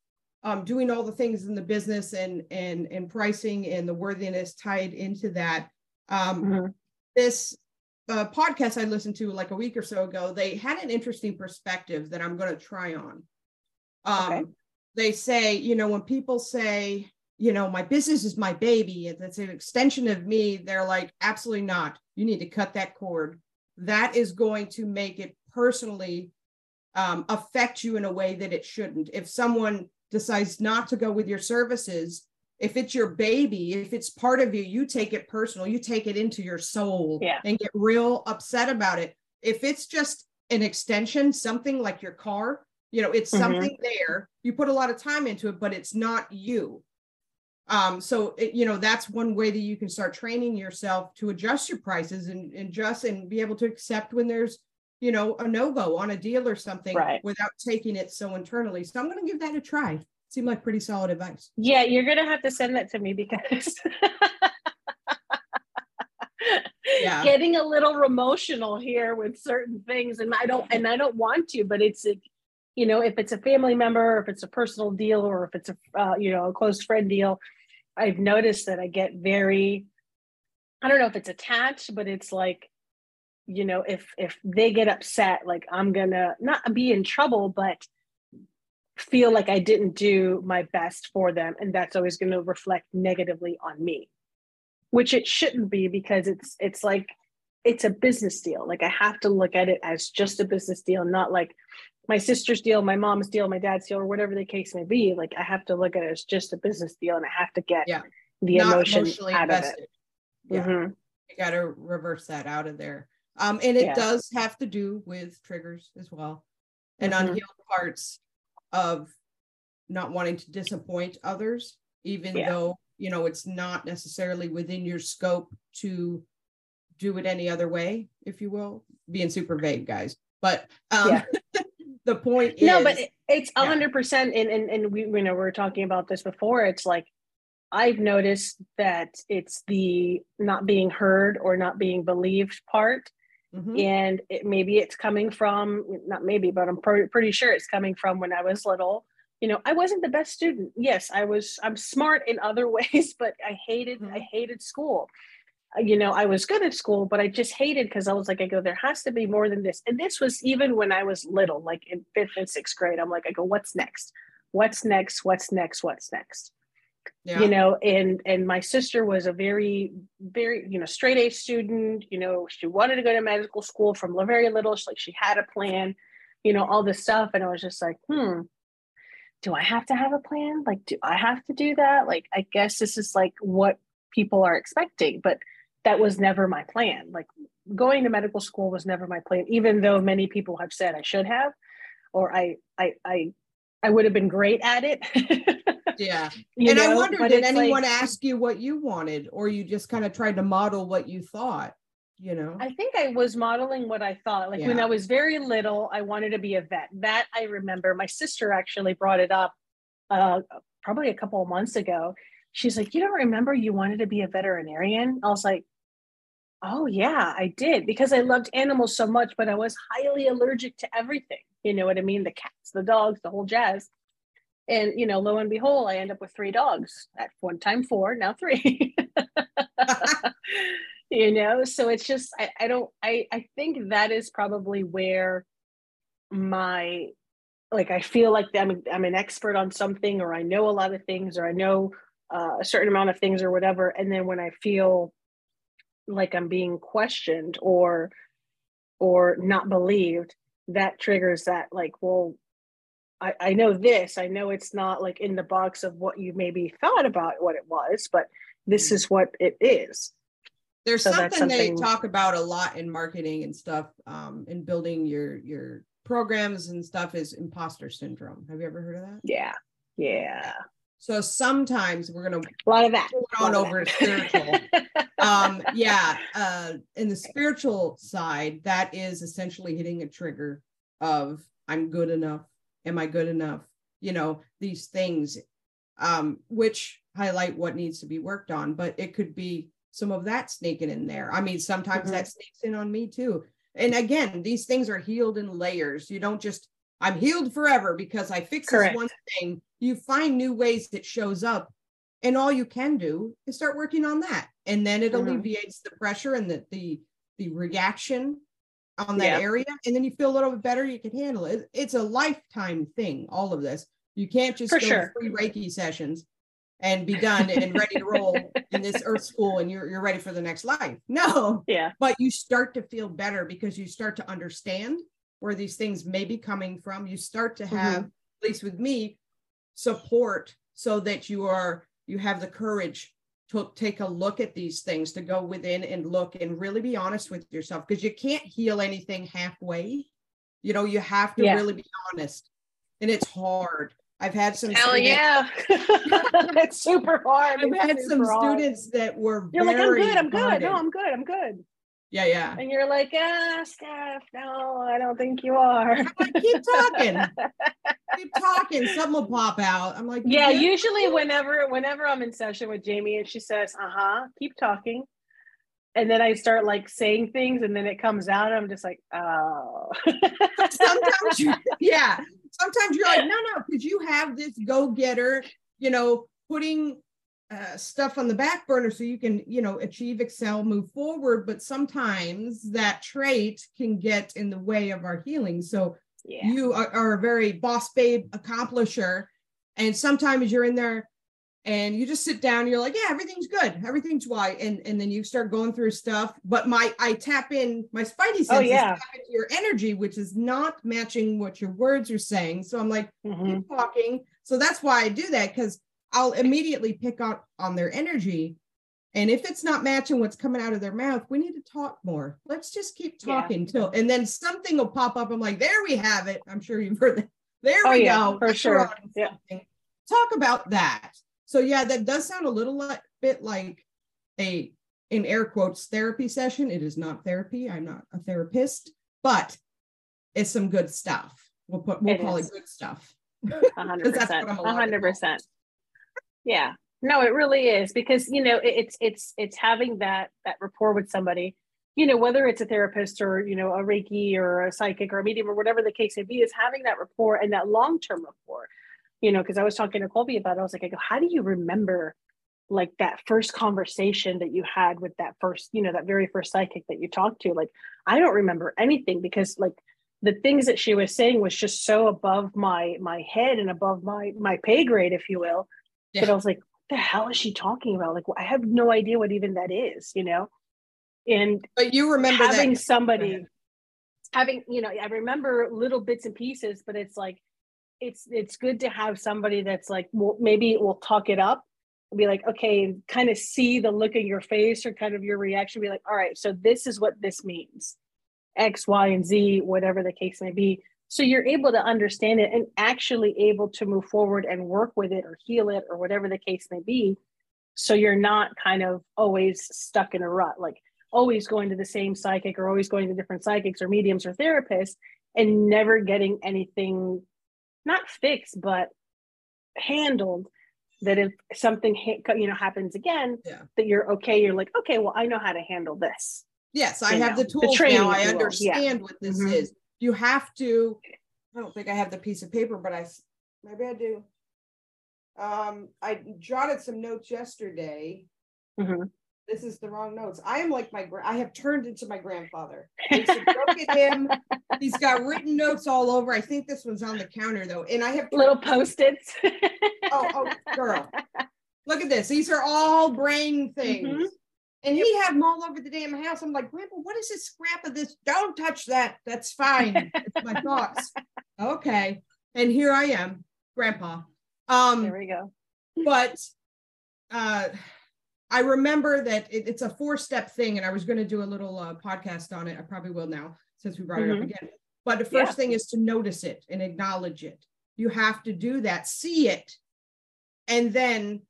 Speaker 2: um, doing all the things in the business and and and pricing and the worthiness tied into that. Um,
Speaker 3: Mhm.
Speaker 2: This uh, podcast I listened to like a week or so ago, they had an interesting perspective that I'm going to try on. Um,
Speaker 3: Okay.
Speaker 2: They say, you know, when people say, you know, my business is my baby, and it's an extension of me, they're like, absolutely not. You need to cut that cord. That is going to make it personally um, affect you in a way that it shouldn't. If someone decides not to go with your services, if it's your baby, if it's part of you, you take it personal, you take it into your soul
Speaker 3: Yeah.
Speaker 2: and get real upset about it. If it's just an extension, something like your car, you know, it's
Speaker 3: Mhm.
Speaker 2: something there, you put a lot of time into it, but it's not you. Um, so it, you know, that's one way that you can start training yourself to adjust your prices and, and adjust and be able to accept when there's you know, a no-go on a deal or something
Speaker 3: Right.
Speaker 2: without taking it so internally. So I'm going to give that a try. Seemed like pretty solid advice.
Speaker 3: Yeah, you're gonna have to send that to me because
Speaker 2: Yeah.
Speaker 3: getting a little emotional here with certain things and i don't and i don't want to but it's a, you know if it's a family member or if it's a personal deal or if it's a uh, you know a close friend deal i've noticed that i get very i don't know if it's attached but it's like you know if if they get upset like i'm gonna not be in trouble but feel like i didn't do my best for them and that's always going to reflect negatively on me which it shouldn't be because it's it's like it's a business deal like i have to look at it as just a business deal not like my sister's deal my mom's deal my dad's deal or whatever the case may be like i have to look at it as just a business deal and i have to get
Speaker 2: Yeah.
Speaker 3: the
Speaker 2: Not
Speaker 3: emotion out
Speaker 2: invested.
Speaker 3: of it
Speaker 2: Yeah.
Speaker 3: Mhm.
Speaker 2: You got to reverse that out of there. Um, and it
Speaker 3: Yeah.
Speaker 2: does have to do with triggers as well and
Speaker 3: Mhm.
Speaker 2: unhealed parts of not wanting to disappoint others, even
Speaker 3: Yeah.
Speaker 2: though, you know, it's not necessarily within your scope to do it any other way, if you will, being super vague, guys. But um,
Speaker 3: Yeah.
Speaker 2: the point
Speaker 3: no
Speaker 2: is,
Speaker 3: but it, it's a hundred percent and and and we you know we were talking about this before it's like i've noticed that it's the not being heard or not being believed part
Speaker 2: Mhm.
Speaker 3: and it, maybe it's coming from not maybe but i'm pr- pretty sure it's coming from when i was little. You know i wasn't the best student. Yes i was i'm smart in other ways but i hated i
Speaker 2: Mhm.
Speaker 3: hated school. Uh, you know i was good at school but i just hated because i was like i go there has to be more than this. And this was even when i was little like in fifth and sixth grade i'm like i go what's next? What's next? What's next? What's next
Speaker 2: yeah.
Speaker 3: you know and and my sister was a very very you know straight a student you know she wanted to go to medical school from very little she, like she had a plan you know all this stuff and i was just like hmm do i have to have a plan? Like do i have to do that? Like i guess this is like what people are expecting but that was never my plan. Like going to medical school was never my plan even though many people have said i should have or i i i, I would have been great at it
Speaker 2: yeah.
Speaker 3: You
Speaker 2: and I
Speaker 3: know,
Speaker 2: wonder,
Speaker 3: but
Speaker 2: did anyone
Speaker 3: like-
Speaker 2: ask you what you wanted, or you just kind of tried to model what you thought? You know,
Speaker 3: I think I was modeling what I thought. Like when I was very little, I wanted to be a vet. That I remember. My sister actually brought it up uh, probably a couple of months ago. She's like, "You don't remember you wanted to be a veterinarian?" I was like, "Oh yeah, I did because I loved animals so much, but I was highly allergic to everything. You know what I mean? The cats, the dogs, the whole jazz." And you know, lo and behold, I end up with three dogs. At one time four, now three. you know so it's just I, I don't i i think that is probably where my like i feel like i'm i'm an expert on something or i know a lot of things or i know uh, a certain amount of things or whatever and then when i feel like i'm being questioned or or not believed that triggers that like well I, I know this i know it's not like in the box of what you maybe thought about what it was but this
Speaker 2: Mhm.
Speaker 3: is what it is
Speaker 2: there's
Speaker 3: So
Speaker 2: something,
Speaker 3: something-
Speaker 2: they talk about a lot in marketing and stuff, um, in building your your programs and stuff is imposter syndrome. Have you ever heard of that?
Speaker 3: yeah yeah
Speaker 2: So sometimes we're gonna
Speaker 3: a lot of that
Speaker 2: pull it
Speaker 3: a
Speaker 2: on over
Speaker 3: that.
Speaker 2: spiritual. um yeah uh in the spiritual side that is essentially hitting a trigger of i'm good enough am i good enough you know these things um which highlight what needs to be worked on but it could be some of that sneaking in there i mean sometimes
Speaker 3: Mhm.
Speaker 2: that sneaks in on me too and again these things are healed in layers you don't just i'm healed forever because i fix
Speaker 3: Correct.
Speaker 2: this one thing you find new ways it shows up and all you can do is start working on that and then it
Speaker 3: Mhm.
Speaker 2: alleviates the pressure and the the the reaction on that
Speaker 3: Yeah.
Speaker 2: area and then you feel a little bit better you can handle it it's a lifetime thing all of this you can't just
Speaker 3: For
Speaker 2: go
Speaker 3: sure.
Speaker 2: to free reiki sessions and be done and ready to roll in this earth school and you're, you're ready for the next life no
Speaker 3: yeah
Speaker 2: but you start to feel better because you start to understand where these things may be coming from you start to
Speaker 3: Mm-hmm.
Speaker 2: have at least with me support so that you are you have the courage to take a look at these things to go within and look and really be honest with yourself because you can't heal anything halfway. You know you have to
Speaker 3: Yeah.
Speaker 2: really be honest. And it's hard. I've had some
Speaker 3: hell
Speaker 2: students-
Speaker 3: yeah. It's super hard.
Speaker 2: I've
Speaker 3: It's
Speaker 2: had some
Speaker 3: hard.
Speaker 2: students that were
Speaker 3: you're like i'm good i'm good.
Speaker 2: Guarded.
Speaker 3: no i'm good i'm good
Speaker 2: yeah yeah
Speaker 3: and you're like ah steph no i don't think you are
Speaker 2: like, keep talking keep talking something will pop out i'm like
Speaker 3: yeah usually whenever whenever i'm in session with jamie and she says uh-huh keep talking and then I start like saying things, and then it comes out. I'm just like, oh.
Speaker 2: sometimes you, yeah. Sometimes you're like, no, no, because you have this go getter, you know, putting uh, stuff on the back burner so you can, you know, achieve, excel, move forward. But sometimes that trait can get in the way of our healing. So yeah. you are, are a very boss babe accomplisher. And sometimes you're in there and you just sit down you're like yeah everything's good everything's why and and then you start going through stuff but my i tap in my spidey senses oh, yeah. tap into your energy which is not matching what your words are saying so i'm like mm-hmm. keep talking so that's why i do that because I'll immediately pick on on their energy. And if it's not matching what's coming out of their mouth, we need to talk more. Let's just keep talking yeah. till, and then something will pop up. I'm like, there we have it. I'm sure you've heard that. There oh, we
Speaker 3: yeah,
Speaker 2: go.
Speaker 3: For sure. Yeah.
Speaker 2: Talk about that. So yeah, that does sound a little li- bit like a in air quotes therapy session. It is not therapy. I'm not a therapist, but it's some good stuff. We'll put we'll it call is. it good stuff.
Speaker 3: 100%. 100%. Yeah. No, it really is because you know it's it's it's having that that rapport with somebody, you know, whether it's a therapist or you know a Reiki or a psychic or a medium or whatever the case may be, is having that rapport and that long term rapport you know, because I was talking to Colby about it. I was like, I go, how do you remember like that first conversation that you had with that first, you know, that very first psychic that you talked to? Like, I don't remember anything because like the things that she was saying was just so above my my head and above my my pay grade, if you will. Yeah. But I was like, what the hell is she talking about? Like, I have no idea what even that is, you know? And
Speaker 2: but you remember
Speaker 3: having that- somebody having, you know, I remember little bits and pieces, but it's like it's it's good to have somebody that's like well, maybe we'll talk it up and be like okay and kind of see the look in your face or kind of your reaction be like all right so this is what this means x y and z whatever the case may be so you're able to understand it and actually able to move forward and work with it or heal it or whatever the case may be so you're not kind of always stuck in a rut like always going to the same psychic or always going to different psychics or mediums or therapists and never getting anything not fixed, but handled that if something you know happens again yeah. that you're okay you're like okay well i know how to handle this
Speaker 2: yes i have know, the tools the now i understand yeah. what this mm-hmm. is you have to i don't think i have the piece of paper but i maybe i do um i jotted some notes yesterday mm-hmm this is the wrong notes. I am like my, I have turned into my grandfather. look at him. He's got written notes all over. I think this one's on the counter though. And I have
Speaker 3: little post-its.
Speaker 2: oh, oh, girl. Look at this. These are all brain things. Mm-hmm. And he had them all over the damn house. I'm like, Grandpa, what is this scrap of this? Don't touch that. That's fine. It's my thoughts. Okay. And here I am, Grandpa.
Speaker 3: Um, there we go.
Speaker 2: But uh I remember that it, it's a four step thing, and I was going to do a little uh, podcast on it. I probably will now since we brought mm-hmm. it up mm-hmm. again. But the first yeah. thing is to notice it and acknowledge it. You have to do that, see it, and then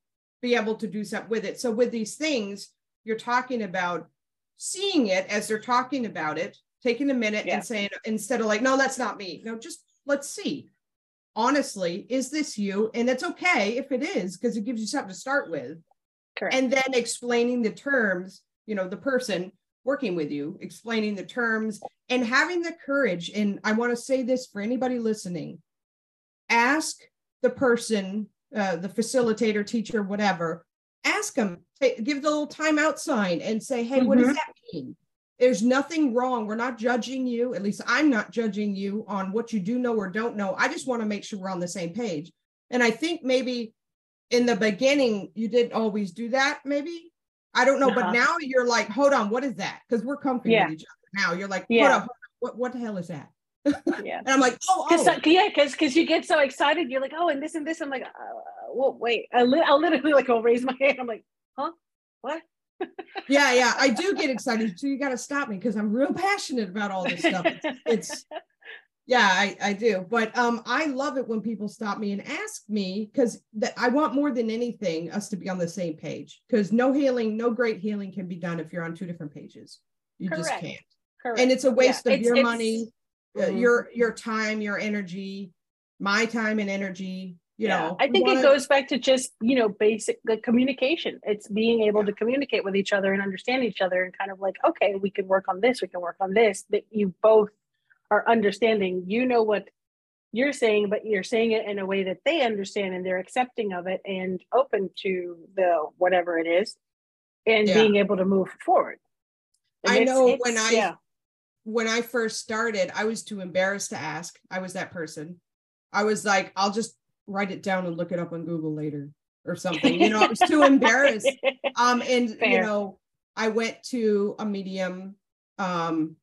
Speaker 2: be able to do something with it. So, with these things, you're talking about seeing it as they're talking about it, taking a minute yeah. and saying, instead of like, no, that's not me. No, just let's see. Honestly, is this you? And it's okay if it is, because it gives you something to start with Correct. And then explaining the terms, you know, the person working with you, explaining the terms and having the courage. And I want to say this for anybody listening ask the person, uh, the facilitator, teacher, whatever, ask them, give the little timeout sign and say, hey, mm-hmm. what does mm-hmm. that mean? There's nothing wrong. We're not judging you. At least I'm not judging you on what you do know or don't know. I just want to make sure we're on the same page. And I think maybe in the beginning you didn't always do that maybe i don't know uh-huh. but now you're like hold on what is that because we're comfy yeah. with each other now you're like yeah. what, what the hell is that yeah and i'm like oh,
Speaker 3: oh. Cause, yeah because because you get so excited you're like oh and this and this i'm like uh, well wait I li- i'll literally like i'll raise my hand i'm like huh what
Speaker 2: yeah yeah i do get excited so you got to stop me because i'm real passionate about all this stuff it's, it's yeah, I, I do. But um, I love it when people stop me and ask me because that I want more than anything us to be on the same page. Because no healing, no great healing can be done if you're on two different pages. You Correct. just can't. Correct. And it's a waste yeah, of your money, uh, mm-hmm. your your time, your energy, my time and energy. You
Speaker 3: Yeah.
Speaker 2: know
Speaker 3: I think
Speaker 2: wanna-
Speaker 3: it goes back to just, you know, basic the communication. It's being able to communicate with each other and understand each other and kind of like, okay, we can work on this, we can work on this, that you both are understanding. You know what you're saying, but you're saying it in a way that they understand and they're accepting of it and open to the whatever it is and
Speaker 2: Yeah.
Speaker 3: being able to move forward. And
Speaker 2: I
Speaker 3: it's-
Speaker 2: know
Speaker 3: it's-
Speaker 2: when I
Speaker 3: yeah.
Speaker 2: when I first started, I was too embarrassed to ask. I was that person. I was like, I'll just write it down and look it up on Google later or something. You know, I was too embarrassed. Um, and you know, I went to a medium, um,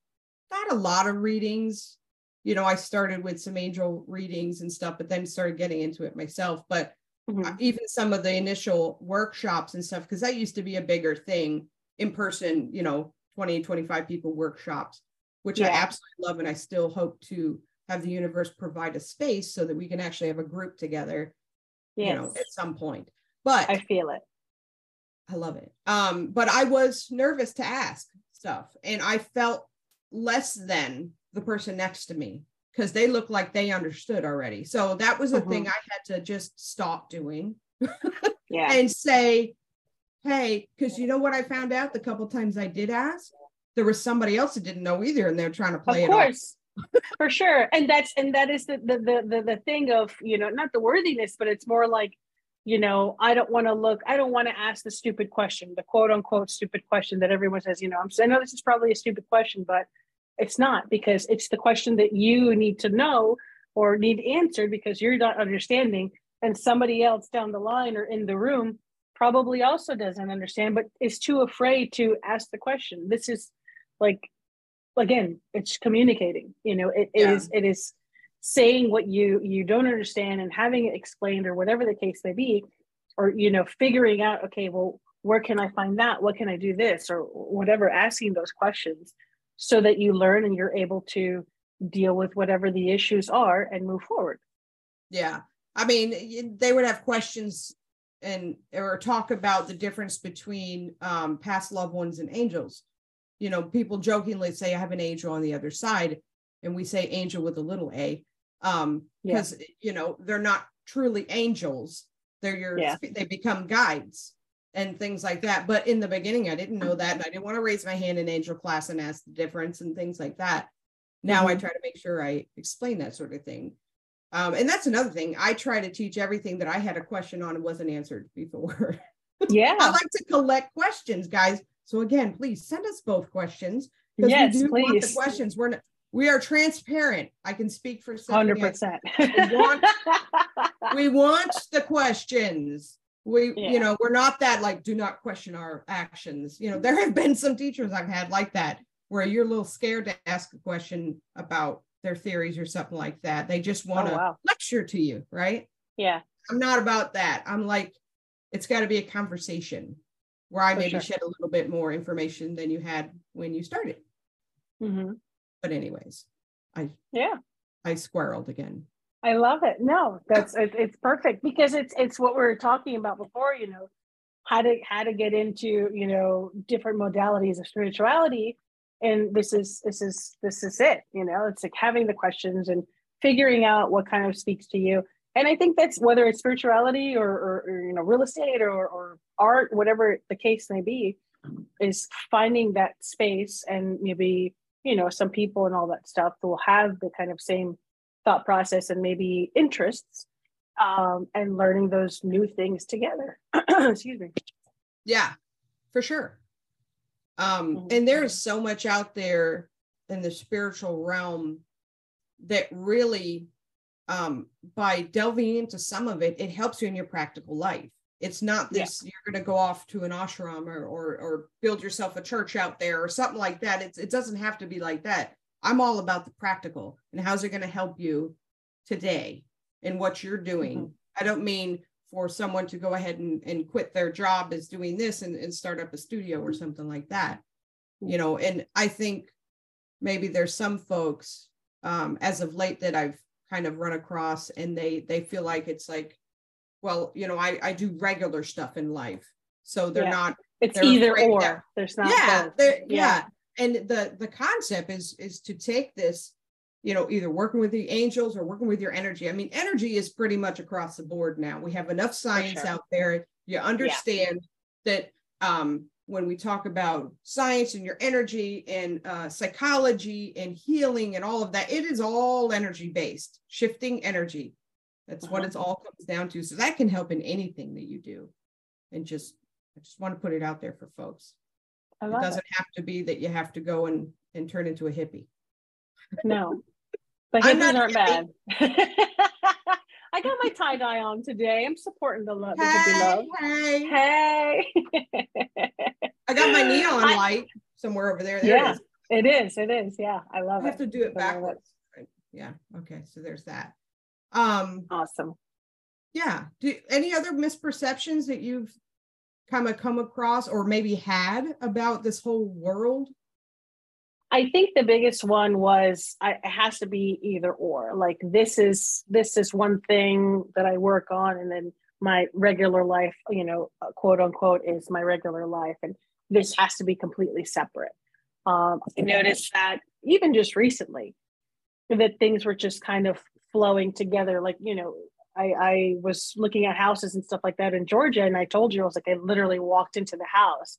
Speaker 2: got a lot of readings. You know, I started with some angel readings and stuff, but then started getting into it myself. But uh, even some of the initial workshops and stuff because that used to be a bigger thing in person you know 20 25 people workshops which i absolutely love and i still hope to have the universe provide a space so that we can actually have a group together you know at some point but
Speaker 3: I feel it.
Speaker 2: I love it um but i was nervous to ask stuff and i felt less than the person next to me because they looked like they understood already so that was a
Speaker 3: Mhm.
Speaker 2: thing i had to just stop doing
Speaker 3: Yeah.
Speaker 2: and say, hey, because you know what I found out the couple times I did ask? There was somebody else that didn't know either, and they're trying to play
Speaker 3: of
Speaker 2: it off.
Speaker 3: course for sure. And that's and that is the, the the the thing of you know not the worthiness but it's more like you know i don't want to look i don't want to ask the stupid question the quote unquote stupid question that everyone says you know i'm i know this is probably a stupid question but it's not because it's the question that you need to know or need answered because you're not understanding and somebody else down the line or in the room probably also doesn't understand but is too afraid to ask the question. This is like again it's communicating you know it, it
Speaker 2: Yeah.
Speaker 3: is it is saying what you you don't understand and having it explained or whatever the case may be or you know figuring out okay well where can i find that what can i do this or whatever asking those questions so that you learn and you're able to deal with whatever the issues are and move forward
Speaker 2: Yeah. I mean, they would have questions and or talk about the difference between um, past loved ones and angels. You know, people jokingly say, I have an angel on the other side, and we say angel with a little a. Um,
Speaker 3: Yeah.
Speaker 2: because you know, they're not truly angels. They're your
Speaker 3: Yeah.
Speaker 2: they become guides and things like that. But in the beginning, I didn't know that. And I didn't want to raise my hand in angel class and ask the difference and things like that. Now I
Speaker 3: Mhm.
Speaker 2: try to make sure I explain that sort of thing. Um, and that's another thing. I try to teach everything that I had a question on and wasn't answered before.
Speaker 3: yeah
Speaker 2: I like to collect questions, guys. So again, please send us both questions because
Speaker 3: yes
Speaker 2: we do want the questions. We're not, we are transparent. I can speak for
Speaker 3: hundred percent.
Speaker 2: We want the questions. We,
Speaker 3: Yeah.
Speaker 2: you know, we're not that like do not question our actions. You know, there have been some teachers I've had like that where you're a little scared to ask a question about their theories or something like that. They just want to
Speaker 3: Oh, wow.
Speaker 2: lecture to you, right?
Speaker 3: Yeah.
Speaker 2: I'm not about that. I'm like, it's got to be a conversation where I
Speaker 3: For
Speaker 2: maybe
Speaker 3: sure.
Speaker 2: shed a little bit more information than you had when you started.
Speaker 3: hmm
Speaker 2: But anyways, I
Speaker 3: Yeah.
Speaker 2: I squirreled again.
Speaker 3: I love it. No, that's it, it's perfect because it's it's what we were talking about before. You know, how to how to get into you know different modalities of spirituality, and this is this is this is it. You know, it's like having the questions and figuring out what kind of speaks to you. And I think that's whether it's spirituality or, or, or you know real estate or, or art, whatever the case may be, is finding that space and maybe you know some people and all that stuff who will have the kind of same thought process and maybe interests um, and learning those new things together. Excuse me.
Speaker 2: Yeah, for sure. Um,
Speaker 3: Mhm.
Speaker 2: and there is so much out there in the spiritual realm that really um by delving into some of it, it helps you in your practical life. It's not
Speaker 3: Yeah.
Speaker 2: this you're gonna go off to an ashram or or or build yourself a church out there or something like that. It's it doesn't have to be like that. I'm all about the practical and how's it gonna help you today in what you're doing. I don't mean for someone to go ahead and, and quit their job as doing this and, and start up a studio or something like that. You know, and I think maybe there's some folks um, as of late that I've kind of run across and they they feel like it's like, well, you know, I, I do regular stuff in life. So they're
Speaker 3: Yeah.
Speaker 2: not
Speaker 3: It's
Speaker 2: They're
Speaker 3: either or.
Speaker 2: that-
Speaker 3: There's not
Speaker 2: yeah, they're- yeah. And the the concept is is to take this you know, either working with the angels or working with your energy. I mean, energy is pretty much across the board now. We have enough science
Speaker 3: sure.
Speaker 2: out there. You understand that um, when we talk about science and your energy and uh, psychology and healing and all of that, it is all energy based, shifting energy. That's what
Speaker 3: Uh-huh.
Speaker 2: it's all comes down to. So that can help in anything that you do. And just, I just want to put it out there for folks. It
Speaker 3: love it.
Speaker 2: doesn't have to be that you have to go and, and turn into a hippie.
Speaker 3: No, but hippies aren't
Speaker 2: hippie.
Speaker 3: bad. I got my tie dye on today. I'm supporting the love.
Speaker 2: Hey, hey.
Speaker 3: Hey.
Speaker 2: I got my neon
Speaker 3: I-
Speaker 2: light somewhere over there. There
Speaker 3: Yeah,
Speaker 2: it is.
Speaker 3: It is. It is. Yeah, I love
Speaker 2: I
Speaker 3: love
Speaker 2: have
Speaker 3: it.
Speaker 2: to do it
Speaker 3: I it.
Speaker 2: backwards. Yeah. Okay. So there's that. Um,
Speaker 3: Awesome.
Speaker 2: yeah. Do any other misperceptions that you've kind of come across or maybe had about this whole world?
Speaker 3: I think the biggest one was I, it has to be either or. Like this is this is one thing that I work on, and then my regular life, you know, uh, quote unquote, is my regular life, and this has to be completely separate. Um, I noticed that even just recently, that things were just kind of flowing together. Like you know, I, I was looking at houses and stuff like that in Georgia, and I told you I was like I literally walked into the house,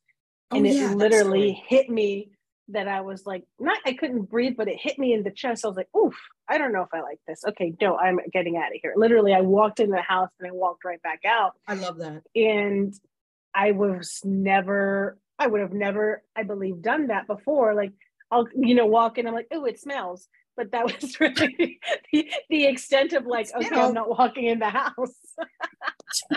Speaker 3: and
Speaker 2: Oh,
Speaker 3: it
Speaker 2: yeah, that
Speaker 3: literally hit me that I was like, not I couldn't breathe, but it hit me in the chest. I was like, oof, I don't know if I like this. Okay, no, I'm getting out of here. Literally, I walked in the house and I walked right back out.
Speaker 2: I love that.
Speaker 3: And I was never, I would have never, I believe, done that before. Like I'll, you know, walk in, I'm like, oh, it smells. But that was really the, the extent of like, okay, I'm not walking in the house.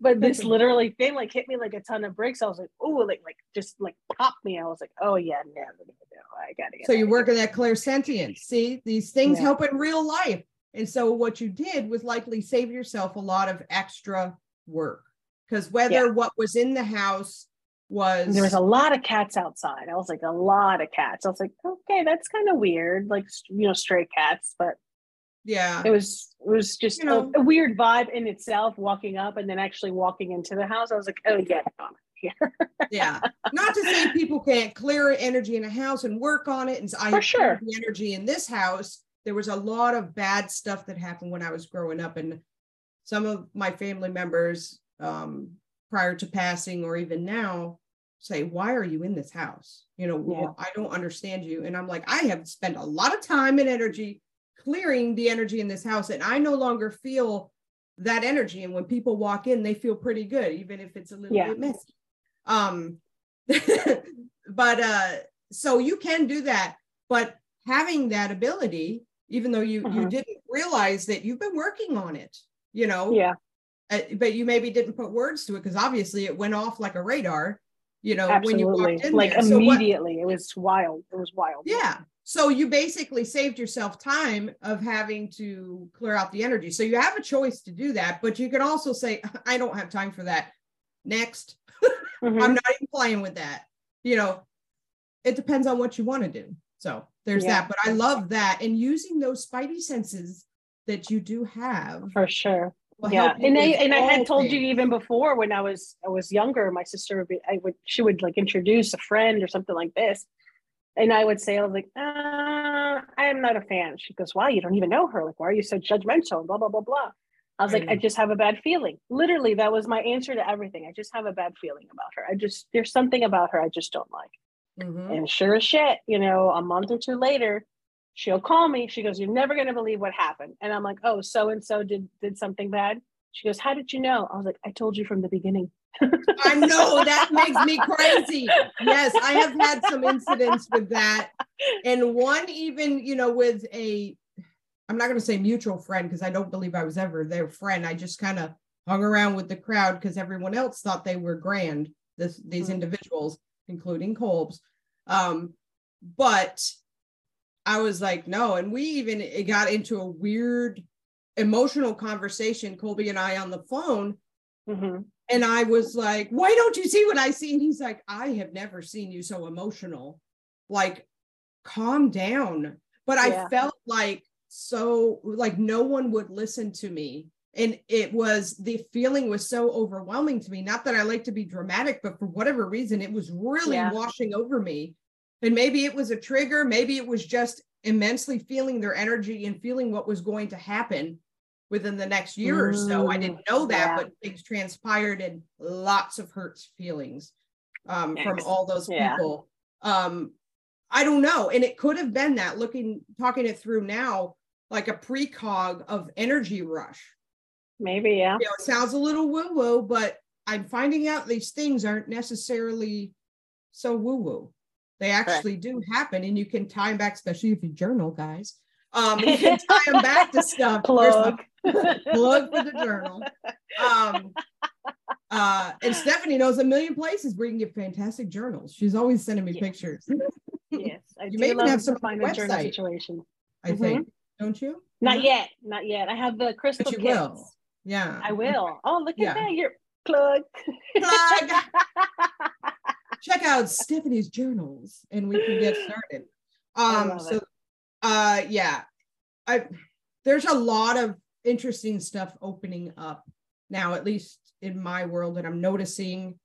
Speaker 3: but this literally thing like hit me like a ton of bricks. I was like, oh, like like just like popped me. I was like, oh yeah, no, no, no, I gotta get.
Speaker 2: So
Speaker 3: you're
Speaker 2: working that clairsentience. See, these things
Speaker 3: Yeah.
Speaker 2: help in real life. And so what you did was likely save yourself a lot of extra work. Because whether what was in the house was
Speaker 3: there was a lot of cats outside. I was like, a lot of cats. I was like, okay, that's kind of weird, like you know, stray cats. But
Speaker 2: yeah.
Speaker 3: it was it was just
Speaker 2: You know-
Speaker 3: a, a weird vibe in itself. Walking up and then actually walking into the house, I was like, oh yeah, I'm here.
Speaker 2: yeah not to say people can't clear energy in a house and work on it and i
Speaker 3: For sure.
Speaker 2: the energy in this house there was a lot of bad stuff that happened when i was growing up and some of my family members um prior to passing or even now say why are you in this house? You know
Speaker 3: Yeah.
Speaker 2: i don't understand you. And i'm like i have spent a lot of time and energy clearing the energy in this house and i no longer feel that energy. And when people walk in they feel pretty good even if it's a little
Speaker 3: Yeah.
Speaker 2: bit messy. Um but uh so you can do that but having that ability even though you you
Speaker 3: Mhm.
Speaker 2: didn't realize that you've been working on it you know?
Speaker 3: Yeah,
Speaker 2: uh, but you maybe didn't put words to it because obviously it went off like a radar you know when you
Speaker 3: absolutely.
Speaker 2: walked in
Speaker 3: Like
Speaker 2: there. So what-
Speaker 3: immediately, it was wild. It was wild.
Speaker 2: yeah so you basically saved yourself time of having to clear out the energy so you have a choice to do that but you can also say i don't have time for that next
Speaker 3: Mhm.
Speaker 2: I'm not even playing with that. You know, it depends on what you want to do. So there's
Speaker 3: Yeah.
Speaker 2: that. But I love that. And using those spidey senses that you do have.
Speaker 3: for sure. Yeah and I and I had told you even before when I was I was younger, my sister would be I would she would like introduce a friend or something like this. And I would say, I was like, uh, I am not a fan. She goes, Why? You don't even know her. Like, why are you so judgmental? And blah, blah, blah, blah. I was
Speaker 2: I
Speaker 3: like, I just have a bad feeling. Literally, that was my answer to everything. I just have a bad feeling about her. I just there's something about her I just don't like.
Speaker 2: Mhm.
Speaker 3: And sure as shit, you know, a month or two later, she'll call me. She goes, You're never gonna believe what happened. And I'm like, Oh, so and so did did something bad. She goes, How did you know? I was like, I told you from the beginning.
Speaker 2: I know that makes me crazy. Yes, I have had some incidents with that. And one even, you know, with a I'm not going to say mutual friend because I don't believe I was ever their friend. I just kind of hung around with the crowd because everyone else thought they were grand, this these
Speaker 3: Mhm.
Speaker 2: individuals, including Colby's. Um, but I was like, no, and we even it got into a weird emotional conversation, Colby and I on the phone.
Speaker 3: Mhm.
Speaker 2: And I was like, why don't you see what I see? And he's like, I have never seen you so emotional. Like, calm down. But I felt like so, like, no one would listen to me. And it was the feeling was so overwhelming to me. Not that I like to be dramatic, but for whatever reason, it was really
Speaker 3: Yeah.
Speaker 2: washing over me. And maybe it was a trigger, maybe it was just immensely feeling their energy and feeling what was going to happen within the next year or so. I didn't know that,
Speaker 3: yeah.
Speaker 2: but things transpired and lots of hurts feelings um, from all those
Speaker 3: Yeah.
Speaker 2: people. Um, I don't know. And it could have been that looking, talking it through now, like a precog of energy rush.
Speaker 3: Maybe, yeah.
Speaker 2: You know, it sounds a little woo woo, but I'm finding out these things aren't necessarily so woo woo. They actually do happen, and you can tie them back, especially if you journal, guys. Um, you can tie them back to stuff.
Speaker 3: Plug.
Speaker 2: plug for the journal. Um, uh, and Stephanie knows a million places where you can get fantastic journals. She's always sending me
Speaker 3: Yes.
Speaker 2: pictures.
Speaker 3: yes, I
Speaker 2: You
Speaker 3: do
Speaker 2: may even have some
Speaker 3: find a journal situation.
Speaker 2: I
Speaker 3: Mhm.
Speaker 2: think, don't you?
Speaker 3: Not yet, not yet. I have the crystal
Speaker 2: But you
Speaker 3: kits.
Speaker 2: will. Yeah.
Speaker 3: I will. Oh, look
Speaker 2: Yeah.
Speaker 3: at that! Your plug.
Speaker 2: Plug. Check out Stephanie's journals, and we can get started. Um. So,
Speaker 3: it.
Speaker 2: uh, yeah, I there's a lot of interesting stuff opening up now, at least in my world, and I'm noticing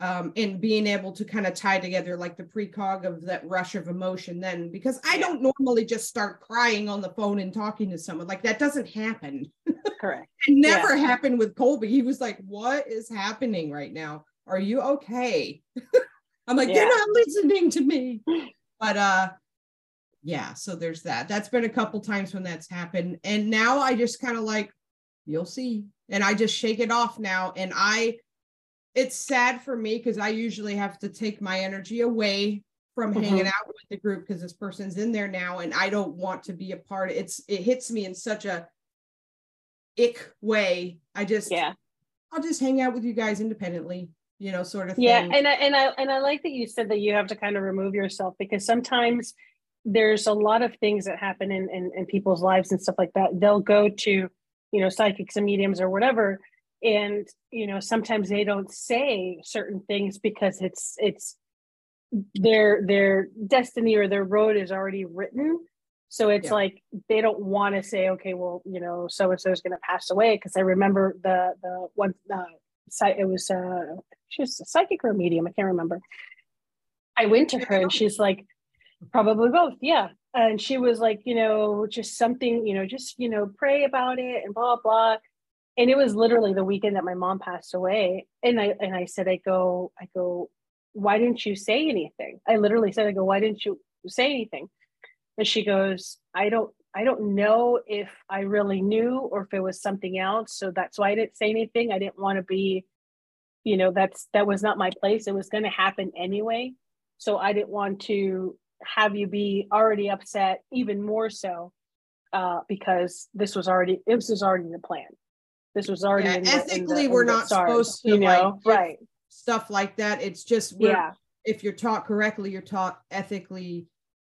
Speaker 2: um and being able to kind of tie together like the precog of that rush of emotion then because I don't normally just start crying on the phone and talking to someone like that doesn't happen.
Speaker 3: Correct.
Speaker 2: It never happened with Colby. He was like, What is happening right now? Are you okay? I'm like,
Speaker 3: Yeah.
Speaker 2: You're not listening to me. But uh yeah, so there's that. That's been a couple times when that's happened. And now I just kind of like, you'll see. And I just shake it off now. And I it's sad for me because I usually have to take my energy away from hanging
Speaker 3: Mhm.
Speaker 2: out with the group because this person's in there now and I don't want to be a part. It's it hits me in such a ick way. I just
Speaker 3: Yeah.
Speaker 2: I'll just hang out with you guys independently, you know, sort of thing.
Speaker 3: Yeah, and I and I and I like that you said that you have to kind of remove yourself because sometimes there's a lot of things that happen in, in in people's lives and stuff like that. They'll go to, you know, psychics and mediums or whatever, and you know, sometimes they don't say certain things because it's it's their their destiny or their road is already written. So it's
Speaker 2: Yeah.
Speaker 3: like they don't want to say, okay, well, you know, so and so is going to pass away because I remember the the one uh, site it was uh she was a psychic or a medium, I can't remember. I went to her and she's like, probably both, yeah. And she was like, you know, just something, you know, just you know, pray about it and blah blah. And it was literally the weekend that my mom passed away. And I and I said, I go, I go, why didn't you say anything? I literally said, I go, why didn't you say anything? And she goes, I don't, I don't know if I really knew or if it was something else. So that's why I didn't say anything. I didn't want to be, you know, that's that was not my place. It was going to happen anyway. So I didn't want to have you be already upset, even more so, uh, because this was already this was already the plan. This was already
Speaker 2: Yeah,
Speaker 3: in the, in the-
Speaker 2: ethically,
Speaker 3: in
Speaker 2: we're not
Speaker 3: stars,
Speaker 2: supposed to,
Speaker 3: you know,
Speaker 2: like,
Speaker 3: right?
Speaker 2: stuff like that. It's just
Speaker 3: Yeah.
Speaker 2: if you're taught correctly, you're taught ethically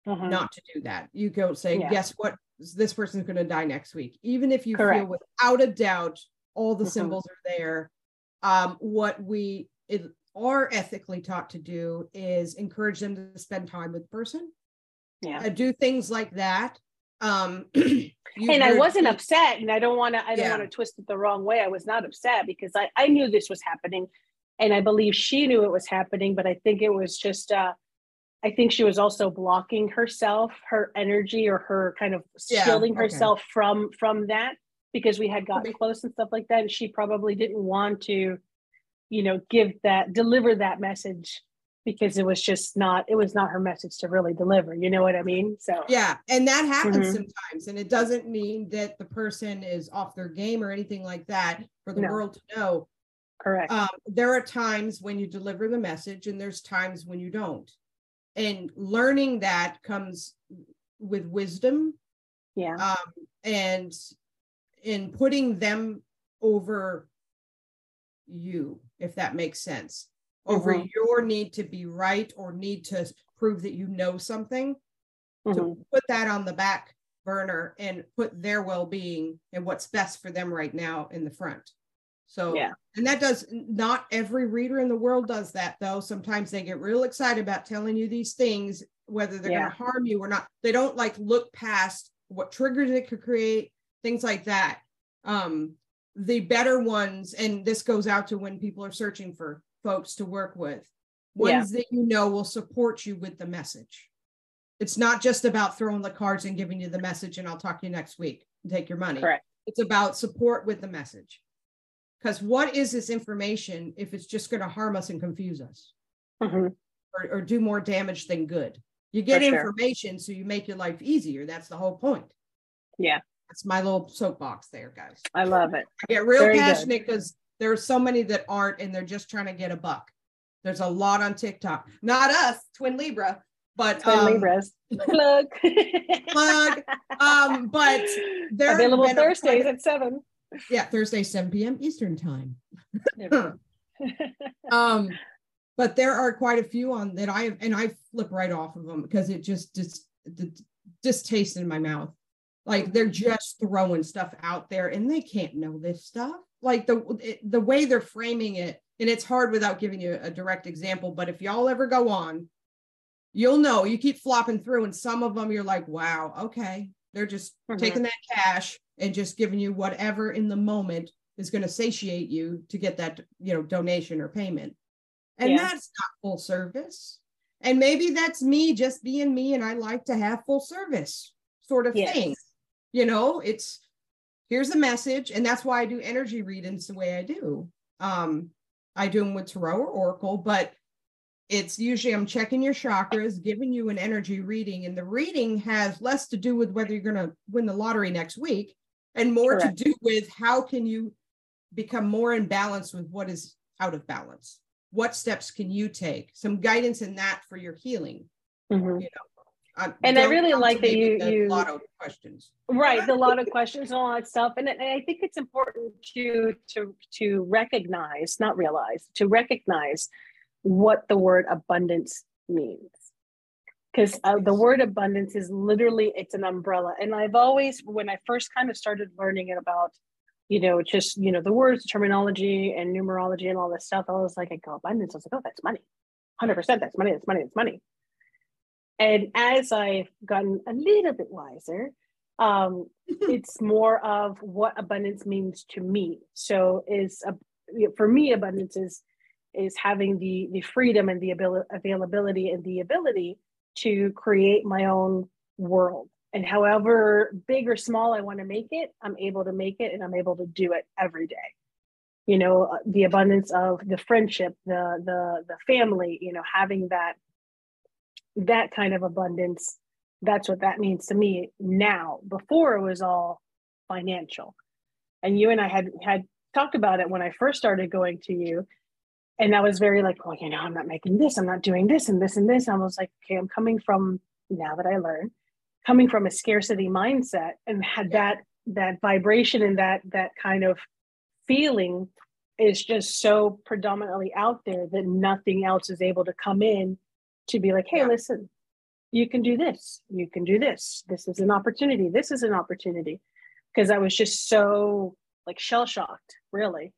Speaker 3: Mhm.
Speaker 2: not to do that. You go say,
Speaker 3: Yeah.
Speaker 2: guess what? This person's going to die next week. Even if you
Speaker 3: Correct.
Speaker 2: feel without a doubt all the
Speaker 3: Mhm.
Speaker 2: symbols are there. Um, what we it, are ethically taught to do is encourage them to spend time with the person,
Speaker 3: Yeah.
Speaker 2: uh, do things like that. Um,
Speaker 3: and I wasn't
Speaker 2: me-
Speaker 3: upset, and I don't want to. I don't
Speaker 2: Yeah.
Speaker 3: want to twist it the wrong way. I was not upset because I I knew this was happening, and I believe she knew it was happening. But I think it was just. uh I think she was also blocking herself, her energy, or her kind of
Speaker 2: Yeah,
Speaker 3: shielding
Speaker 2: okay.
Speaker 3: herself from from that because we had gotten close and stuff like that, and she probably didn't want to, you know, give that deliver that message because it was just not it was not her message to really deliver. You know what I mean? So
Speaker 2: Yeah, and that happens
Speaker 3: Mhm.
Speaker 2: sometimes, and it doesn't mean that the person is off their game or anything like that for the
Speaker 3: No.
Speaker 2: world to know.
Speaker 3: correct.
Speaker 2: Um, there are times when you deliver the message, and there's times when you don't. And learning that comes with wisdom,
Speaker 3: yeah.
Speaker 2: um, and in putting them over you, if that makes sense, over
Speaker 3: Mhm.
Speaker 2: your need to be right or need to prove that you know something
Speaker 3: Mhm.
Speaker 2: to put that on the back burner and put their well-being and what's best for them right now in the front so
Speaker 3: Yeah.
Speaker 2: and that does not every reader in the world does that though sometimes they get real excited about telling you these things whether they're
Speaker 3: Yeah.
Speaker 2: going to harm you or not they don't like look past what triggers it could create things like that um the better ones and this goes out to when people are searching for folks to work with ones that you know will support you with the message. It's not just about throwing the cards and giving you the message and I'll talk to you next week and take your money.
Speaker 3: Correct.
Speaker 2: It's about support with the message. Because what is this information if it's just going to harm us and confuse us
Speaker 3: Mhm.
Speaker 2: or, or do more damage than good? You get
Speaker 3: For sure.
Speaker 2: information so you make your life easier. That's the whole point.
Speaker 3: Yeah.
Speaker 2: That's my little soapbox there, guys.
Speaker 3: I love it.
Speaker 2: I get real
Speaker 3: Very
Speaker 2: passionate because there are so many that aren't and they're just trying to get a buck. There's a lot on TikTok. Not us, Twin Libra, but
Speaker 3: Twin
Speaker 2: um,
Speaker 3: Libras. Plug.
Speaker 2: plug. Um, but they're
Speaker 3: Available Thursdays at seven.
Speaker 2: yeah, Thursday, 7 p.m. Eastern time. um, but there are quite a few on that I have, and I flip right off of them because it just just the distaste in my mouth. Like they're just throwing stuff out there, and they can't know this stuff. Like the it- the way they're framing it, and it's hard without giving you a direct example. But if y'all ever go on, you'll know. You keep flopping through, and some of them you're like, wow, okay, they're just
Speaker 3: Mhm.
Speaker 2: taking that cash and just giving you whatever in the moment is going to satiate you to get that you know donation or payment and
Speaker 3: Yeah.
Speaker 2: that's not full service and maybe that's me just being me and i like to have full service sort of
Speaker 3: Yes.
Speaker 2: thing you know it's here's a message and that's why i do energy readings the way i do um i do them with tarot or oracle but it's usually i'm checking your chakras giving you an energy reading and the reading has less to do with whether you're going to win the lottery next week and more
Speaker 3: Correct.
Speaker 2: to do with how can you become more in balance with what is out of balance what steps can you take some guidance in that for your healing
Speaker 3: Mhm.
Speaker 2: Uh,
Speaker 3: And I really like that you-
Speaker 2: the
Speaker 3: you-
Speaker 2: lotto questions.
Speaker 3: Right a lot of questions and all that stuff. And, and i think it's important to to to recognize not realize to recognize what the word abundance means. Because uh, the word abundance is literally it's an umbrella. And i've always when i first kind of started learning it about you know just you know the words terminology and numerology and all this stuff i was like i go abundance. I was like oh that's money. 100% that's money that's money that's money and as i've gotten a little bit wiser um, it's more of what abundance means to me. So is a, for me abundance is is having the the freedom and the ability availability and the ability to create my own world. And however big or small i want to make it i'm able to make it and i'm able to do it every day. You know uh, the abundance of the friendship the the the family you know having that that kind of abundance that's what that means to me now before it was all financial. And you and i had had talked about it when i first started going to you. And I was very like, well, you know, I'm not making this, I'm not doing this and this and this. and I was like, okay, I'm coming from now that I learned, coming from a scarcity mindset. And had that that vibration and that that kind of feeling is just so predominantly out there that nothing else is able to come in to be like, hey,
Speaker 2: Yeah.
Speaker 3: listen, you can do this, you can do this. This is an opportunity. This is an opportunity. Because I was just so like shell shocked, really.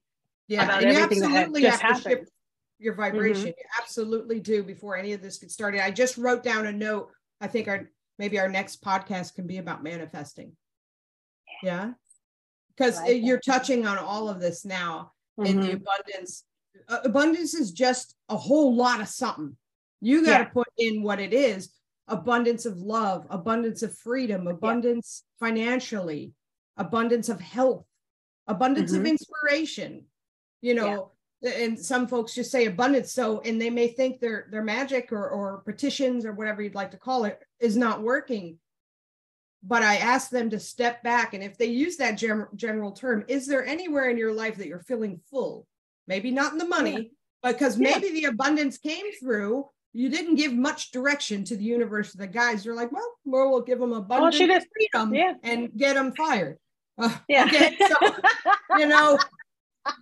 Speaker 2: yeah
Speaker 3: about
Speaker 2: and you
Speaker 3: everything that
Speaker 2: absolutely
Speaker 3: just
Speaker 2: have to
Speaker 3: happened.
Speaker 2: your vibration you absolutely do before any of this gets started i just wrote down a note i think our maybe our next podcast can be about manifesting yeah because
Speaker 3: like
Speaker 2: you're
Speaker 3: that.
Speaker 2: touching on all of this now in the
Speaker 3: Mhm.
Speaker 2: abundance uh, abundance is just a whole lot of something you got to
Speaker 3: Yeah.
Speaker 2: put in what it is abundance of love abundance of freedom abundance financially abundance of health abundance of
Speaker 3: Mhm.
Speaker 2: inspiration you know and some folks just say abundance so and they may think their their magic or or petitions or whatever you'd like to call it is not working but i ask them to step back and if they use that gen- general term is there anywhere in your life that you're feeling full maybe not in the money because
Speaker 3: Yeah.
Speaker 2: maybe the abundance came through you didn't give much direction to the universe the guys you're like well, well we'll give them
Speaker 3: she just-
Speaker 2: freedom
Speaker 3: yeah.
Speaker 2: and get them fired Uh,
Speaker 3: Yeah.
Speaker 2: okay so you know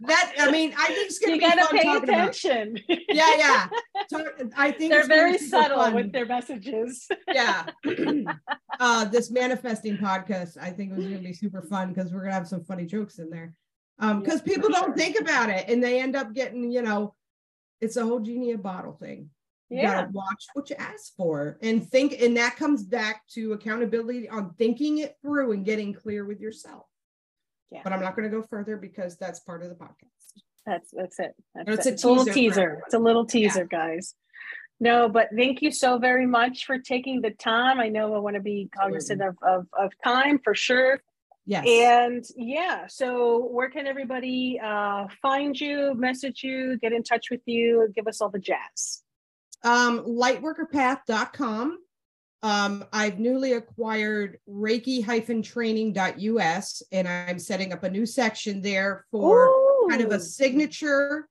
Speaker 2: that i mean i think it's gonna
Speaker 3: you
Speaker 2: be
Speaker 3: gotta
Speaker 2: fun
Speaker 3: pay
Speaker 2: talking about
Speaker 3: attention.
Speaker 2: yeah yeah i think
Speaker 3: They're very subtle
Speaker 2: fun.
Speaker 3: with their messages.
Speaker 2: yeah uh this manifesting podcast i think was gonna be super fun because we're gonna have some funny jokes in there um because
Speaker 3: Yeah,
Speaker 2: people don't
Speaker 3: sure.
Speaker 2: think about it and they end up getting you know it's a whole genie bottle thing you
Speaker 3: Yeah.
Speaker 2: gotta watch what you ask for and think and that comes back to accountability on thinking it through and getting clear with yourself
Speaker 3: Yeah.
Speaker 2: but i'm not going to go further because that's part of the podcast
Speaker 3: That's that's it. That's
Speaker 2: It's
Speaker 3: it.
Speaker 2: a
Speaker 3: It's a little
Speaker 2: teaser for
Speaker 3: teaser.
Speaker 2: everyone.
Speaker 3: It's a little teaser, guys. No, but thank you so very much for taking the time. I know I want to be cognizant of, of of time for sure.
Speaker 2: Yes.
Speaker 3: And yeah, so where can everybody uh, find you, message you, get in touch with you, give us all the jazz?
Speaker 2: Um, lightworkerpath.com. Um, I've newly acquired Reiki-training.us, and I'm setting up a new section there for kind of a signature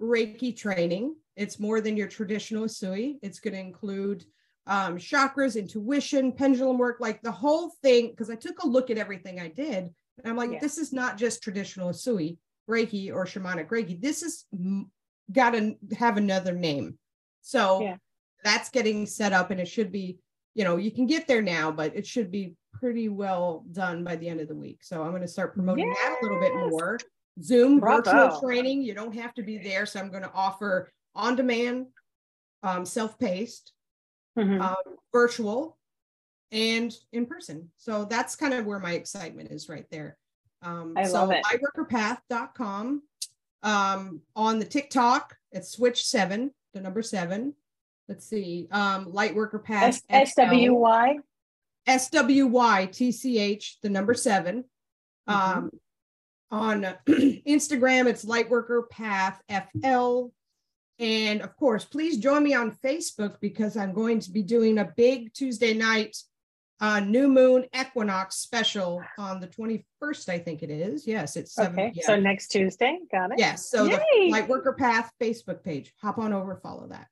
Speaker 2: Reiki training. It's more than your traditional Usui. It's going to include um, chakras, intuition, pendulum work, like the whole thing. Because I took a look at everything I did, and I'm like,
Speaker 3: Yeah.
Speaker 2: this is not just traditional Usui Reiki or shamanic Reiki. This is got to have another name. So
Speaker 3: Yeah.
Speaker 2: that's getting set up, and it should be, you know, you can get there now, but it should be pretty well done by the end of the week. So I'm going to start promoting that a little bit more. Zoom virtual training. You don't have to be there. So I'm going to offer on demand, um, self paced,
Speaker 3: Mhm.
Speaker 2: um, virtual, and in person. So that's kind of where my excitement is right there. Um,
Speaker 3: I
Speaker 2: so
Speaker 3: love it.
Speaker 2: Um, on the TikTok, it's switch seven, the number seven. Let's see. Um, Lightworker Path
Speaker 3: S- SWY.
Speaker 2: S W Y T C H, the number 7
Speaker 3: Mhm.
Speaker 2: Um, on Instagram, it's Lightworker Path FL. And of course, please join me on Facebook because I'm going to be doing a big Tuesday night uh, new moon equinox special on the 21st, I think it is. Yes, it's 7
Speaker 3: Okay,
Speaker 2: p.m.
Speaker 3: so next Tuesday, got it.
Speaker 2: yes, so the
Speaker 3: Yay.
Speaker 2: Lightworker Path Facebook page. Hop on over, follow that.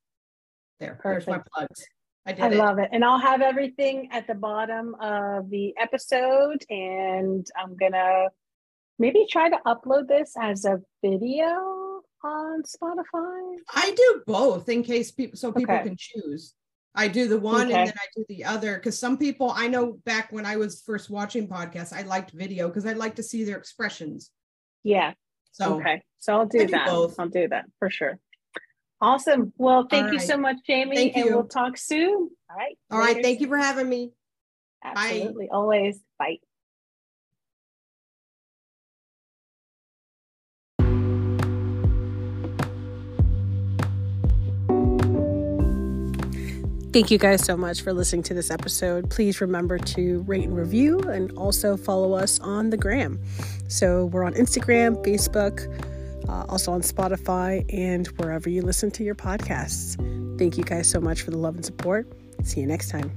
Speaker 2: There, there's my
Speaker 3: Perfect.
Speaker 2: plugs. I did
Speaker 3: I
Speaker 2: it.
Speaker 3: love it. And I'll have everything at the bottom of the episode. And I'm going to maybe try to upload this as a video on Spotify.
Speaker 2: I do both in case people so people
Speaker 3: Okay.
Speaker 2: can choose. I do the one
Speaker 3: Okay.
Speaker 2: and then I do the other because some people I know back when I was first watching podcasts, I liked video because I like to see their expressions.
Speaker 3: Yeah.
Speaker 2: So
Speaker 3: okay. So I'll do
Speaker 2: do
Speaker 3: that.
Speaker 2: both.
Speaker 3: I'll do that for sure. Awesome. Well, thank
Speaker 2: All
Speaker 3: you
Speaker 2: right.
Speaker 3: so much, Jamie.
Speaker 2: Thank
Speaker 3: and
Speaker 2: you.
Speaker 3: we'll talk soon. All right.
Speaker 2: all right,
Speaker 3: Later.
Speaker 2: thank you for having me.
Speaker 3: Absolutely. Always. Bye.
Speaker 1: Thank you guys so much for listening to this episode. Please remember to rate and review and also follow us on the gram. So we're on Instagram, Facebook, uh, also on Spotify, and wherever you listen to your podcasts. Thank you guys so much for the love and support. See you next time.